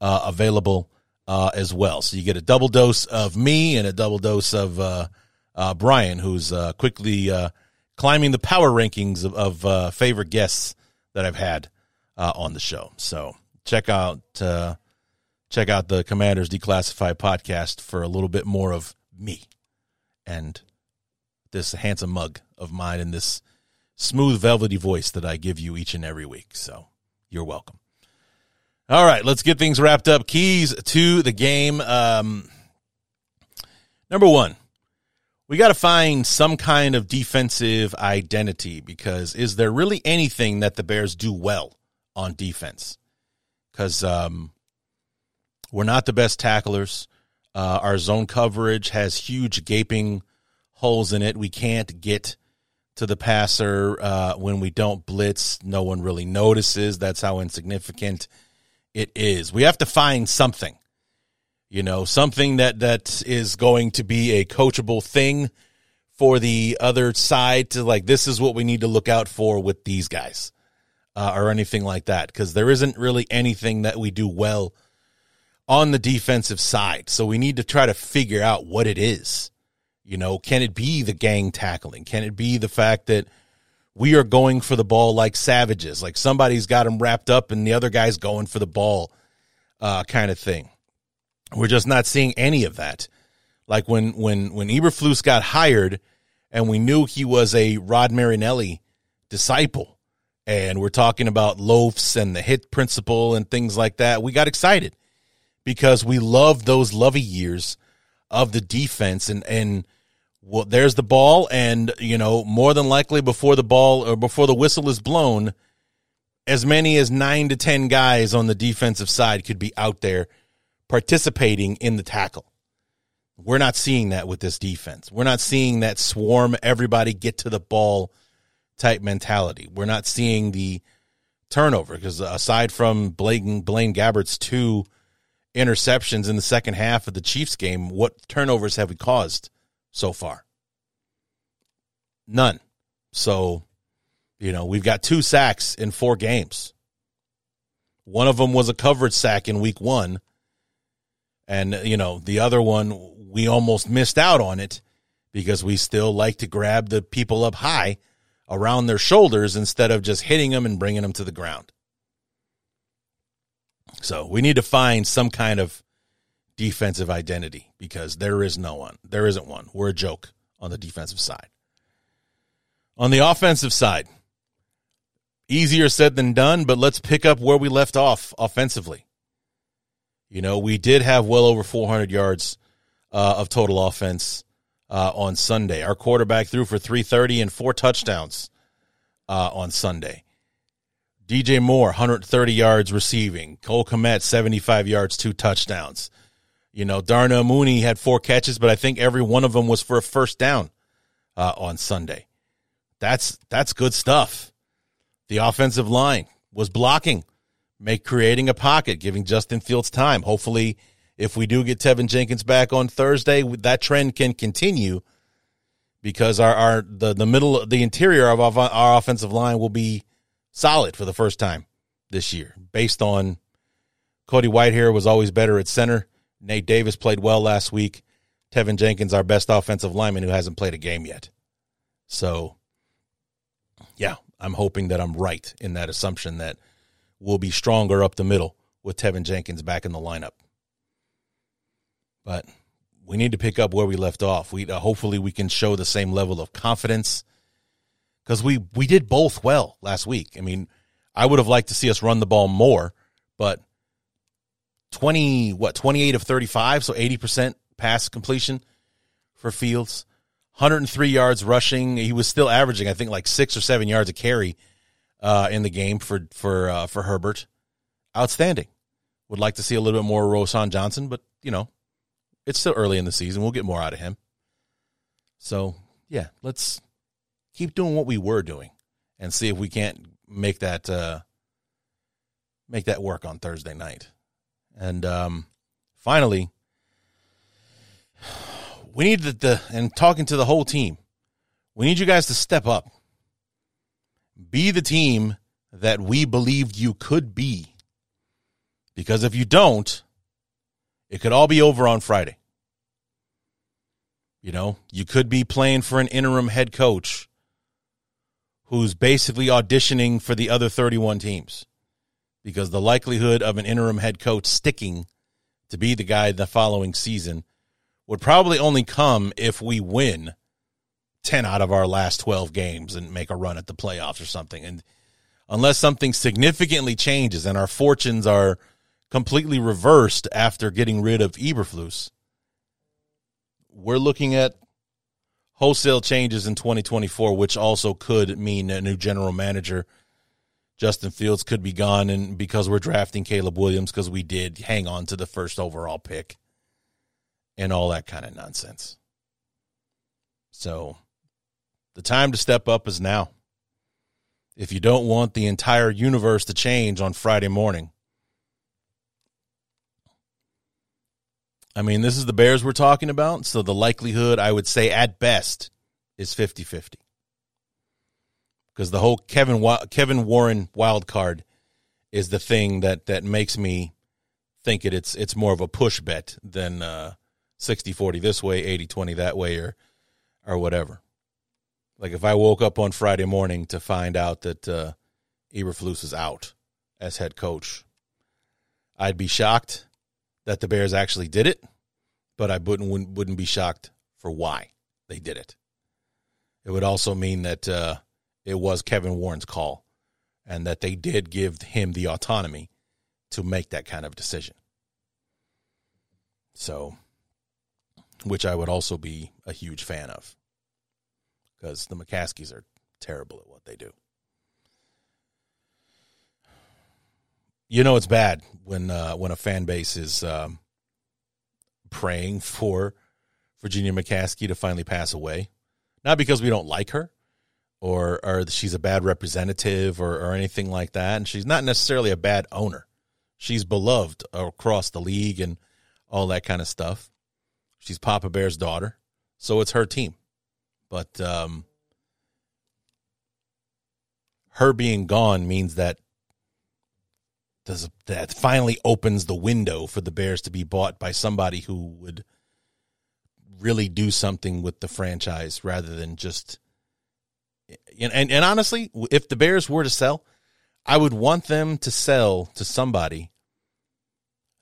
uh, available uh, as well. So you get a double dose of me and a double dose of uh, uh, Brian, who's uh, quickly uh, climbing the power rankings of, of uh, favorite guests that I've had uh, on the show. So check out uh, check out the Commanders Declassified podcast for a little bit more of me and this handsome mug of mine and this smooth velvety voice that I give you each and every week. So you're welcome. All right, let's get things wrapped up. Keys to the game. Um, number one, we got to find some kind of defensive identity because is there really anything that the Bears do well on defense? Because um, we're not the best tacklers. Uh, our zone coverage has huge gaping holes in it. We can't get to the passer uh, when we don't blitz. No one really notices. That's how insignificant it is. We have to find something, you know, something that that is going to be a coachable thing for the other side to like. This is what we need to look out for with these guys, uh, or anything like that, because there isn't really anything that we do well on the defensive side. So we need to try to figure out what it is. You know, can it be the gang tackling? Can it be the fact that we are going for the ball like savages, like somebody's got them wrapped up and the other guy's going for the ball, uh, kind of thing. We're just not seeing any of that. Like when when when Eberflus got hired, and we knew he was a Rod Marinelli disciple, and we're talking about loafs and the hit principle and things like that. We got excited because we love those lovey years of the defense. And and well there's the ball and you know more than likely before the ball or before the whistle is blown as many as 9 to 10 guys on the defensive side could be out there participating in the tackle. We're not seeing that with this defense. We're not seeing that swarm everybody get to the ball type mentality. We're not seeing the turnover because aside from Blaine Blaine Gabbert's two interceptions in the second half of the Chiefs game, what turnovers have we caused so far? None. So, you know, we've got two sacks in four games. One of them was a coverage sack in week one. And, you know, the other one, we almost missed out on it because we still like to grab the people up high around their shoulders instead of just hitting them and bringing them to the ground. So we need to find some kind of defensive identity because there is no one. There isn't one. We're a joke on the defensive side. On the offensive side, easier said than done, but let's pick up where we left off offensively. You know, we did have well over 400 yards uh, of total offense uh, on Sunday. Our quarterback threw for 330 and four touchdowns uh, on Sunday. DJ Moore, 130 yards receiving. Cole Kmet, 75 yards, two touchdowns. You know, Darnell Mooney had four catches, but I think every one of them was for a first down uh, on Sunday. That's that's good stuff. The offensive line was blocking, make creating a pocket, giving Justin Fields time. Hopefully, if we do get Teven Jenkins back on Thursday, that trend can continue because our, our the the middle the interior of our, our offensive line will be solid for the first time this year, based on Cody Whitehair was always better at center. Nate Davis played well last week. Teven Jenkins, our best offensive lineman, who hasn't played a game yet. So, yeah, I'm hoping that I'm right in that assumption that we'll be stronger up the middle with Teven Jenkins back in the lineup. But we need to pick up where we left off. We uh, hopefully we can show the same level of confidence because we we did both well last week. I mean, I would have liked to see us run the ball more, but twenty what twenty eight of thirty five, so eighty percent pass completion for Fields, 103 yards rushing. He was still averaging, I think, like six or seven yards a carry uh, in the game for for uh, for Herbert. Outstanding. Would like to see a little bit more Roschon Johnson, but you know, it's still early in the season. We'll get more out of him. So yeah, let's keep doing what we were doing and see if we can't make that uh, make that work on Thursday night. And um, finally, we need the, the and talking to the whole team. We need you guys to step up. Be the team that we believed you could be. Because if you don't, it could all be over on Friday. You know, you could be playing for an interim head coach who's basically auditioning for the other 31 teams because the likelihood of an interim head coach sticking to be the guy the following season would probably only come if we win 10 out of our last 12 games and make a run at the playoffs or something. And unless something significantly changes and our fortunes are completely reversed after getting rid of Eberflus, we're looking at wholesale changes in 2024, which also could mean a new general manager. Justin Fields could be gone, and because we're drafting Caleb Williams, because we did hang on to the first overall pick and all that kind of nonsense. So the time to step up is now. If you don't want the entire universe to change on Friday morning, I mean, this is the Bears we're talking about. So the likelihood, I would say, at best, is 50 50. Because the whole Kevin, Kevin Warren wild card is the thing that, that makes me think it, it's, it's more of a push bet than uh, 60 40 this way, 80 20 that way, or, or whatever. Like if I woke up on Friday morning to find out that uh, Eberflus is out as head coach, I'd be shocked that the Bears actually did it, but I wouldn't wouldn't, wouldn't be shocked for why they did it. It would also mean that uh, it was Kevin Warren's call, and that they did give him the autonomy to make that kind of decision. So, which I would also be a huge fan of, because the McCaskeys are terrible at what they do. You know it's bad when uh, when a fan base is um, praying for Virginia McCaskey to finally pass away, not because we don't like her or or she's a bad representative or, or anything like that, and she's not necessarily a bad owner. She's beloved across the league and all that kind of stuff. She's Papa Bear's daughter, so it's her team. But um, her being gone means that does that finally opens the window for the Bears to be bought by somebody who would really do something with the franchise rather than just and, and and honestly, if the Bears were to sell, I would want them to sell to somebody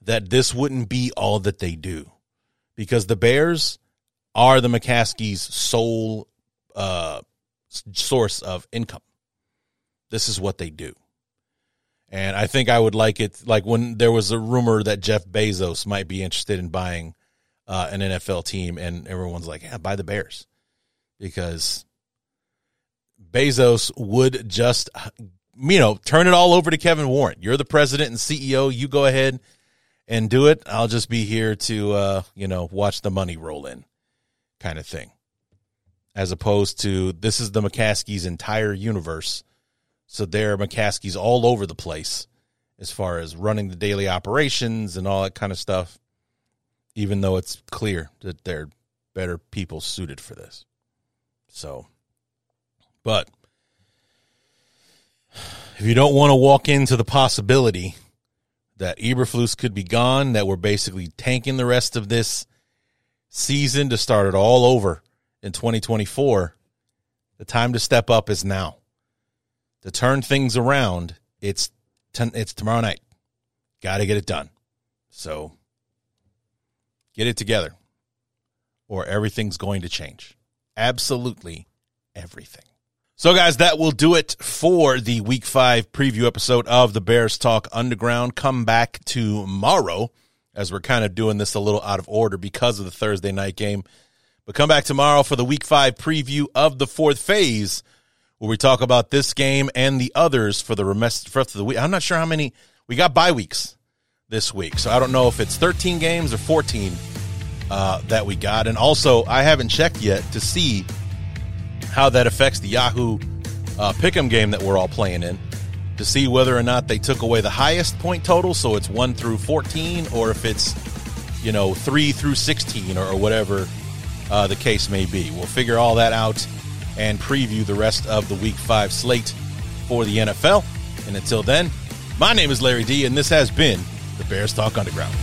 that this wouldn't be all that they do. Because the Bears are the McCaskeys' sole uh, source of income. This is what they do. And I think I would like it like when there was a rumor that Jeff Bezos might be interested in buying uh, an NFL team, and everyone's like, "Yeah, buy the Bears," because Bezos would just, you know, turn it all over to Kevin Warren. You're the president and CEO. You go ahead and do it. I'll just be here to, uh, you know, watch the money roll in, kind of thing. As opposed to this is the McCaskey's entire universe so there are McCaskeys all over the place as far as running the daily operations and all that kind of stuff, even though it's clear that they're better people suited for this. So, but if you don't want to walk into the possibility that Eberflus could be gone, that we're basically tanking the rest of this season to start it all over in 2024, the time to step up is now to turn things around, it's ten, it's tomorrow night. Got to get it done. So get it together, or everything's going to change. Absolutely everything. So, guys, that will do it for the week five preview episode of the Bears Talk Underground. Come back tomorrow as we're kind of doing this a little out of order because of the Thursday night game. But come back tomorrow for the week five preview of the fourth phase, where we talk about this game and the others for the rest of the week. I'm not sure how many we got bye weeks this week, so I don't know if it's 13 games or 14 uh, that we got. And also, I haven't checked yet to see how that affects the Yahoo uh, Pick'em game that we're all playing in to see whether or not they took away the highest point total, so it's one through 14, or if it's you know three through 16 or, or whatever uh, the case may be. We'll figure all that out and preview the rest of the Week Five slate for the NFL. And until then, my name is Larry D, and this has been the Bears Talk Underground.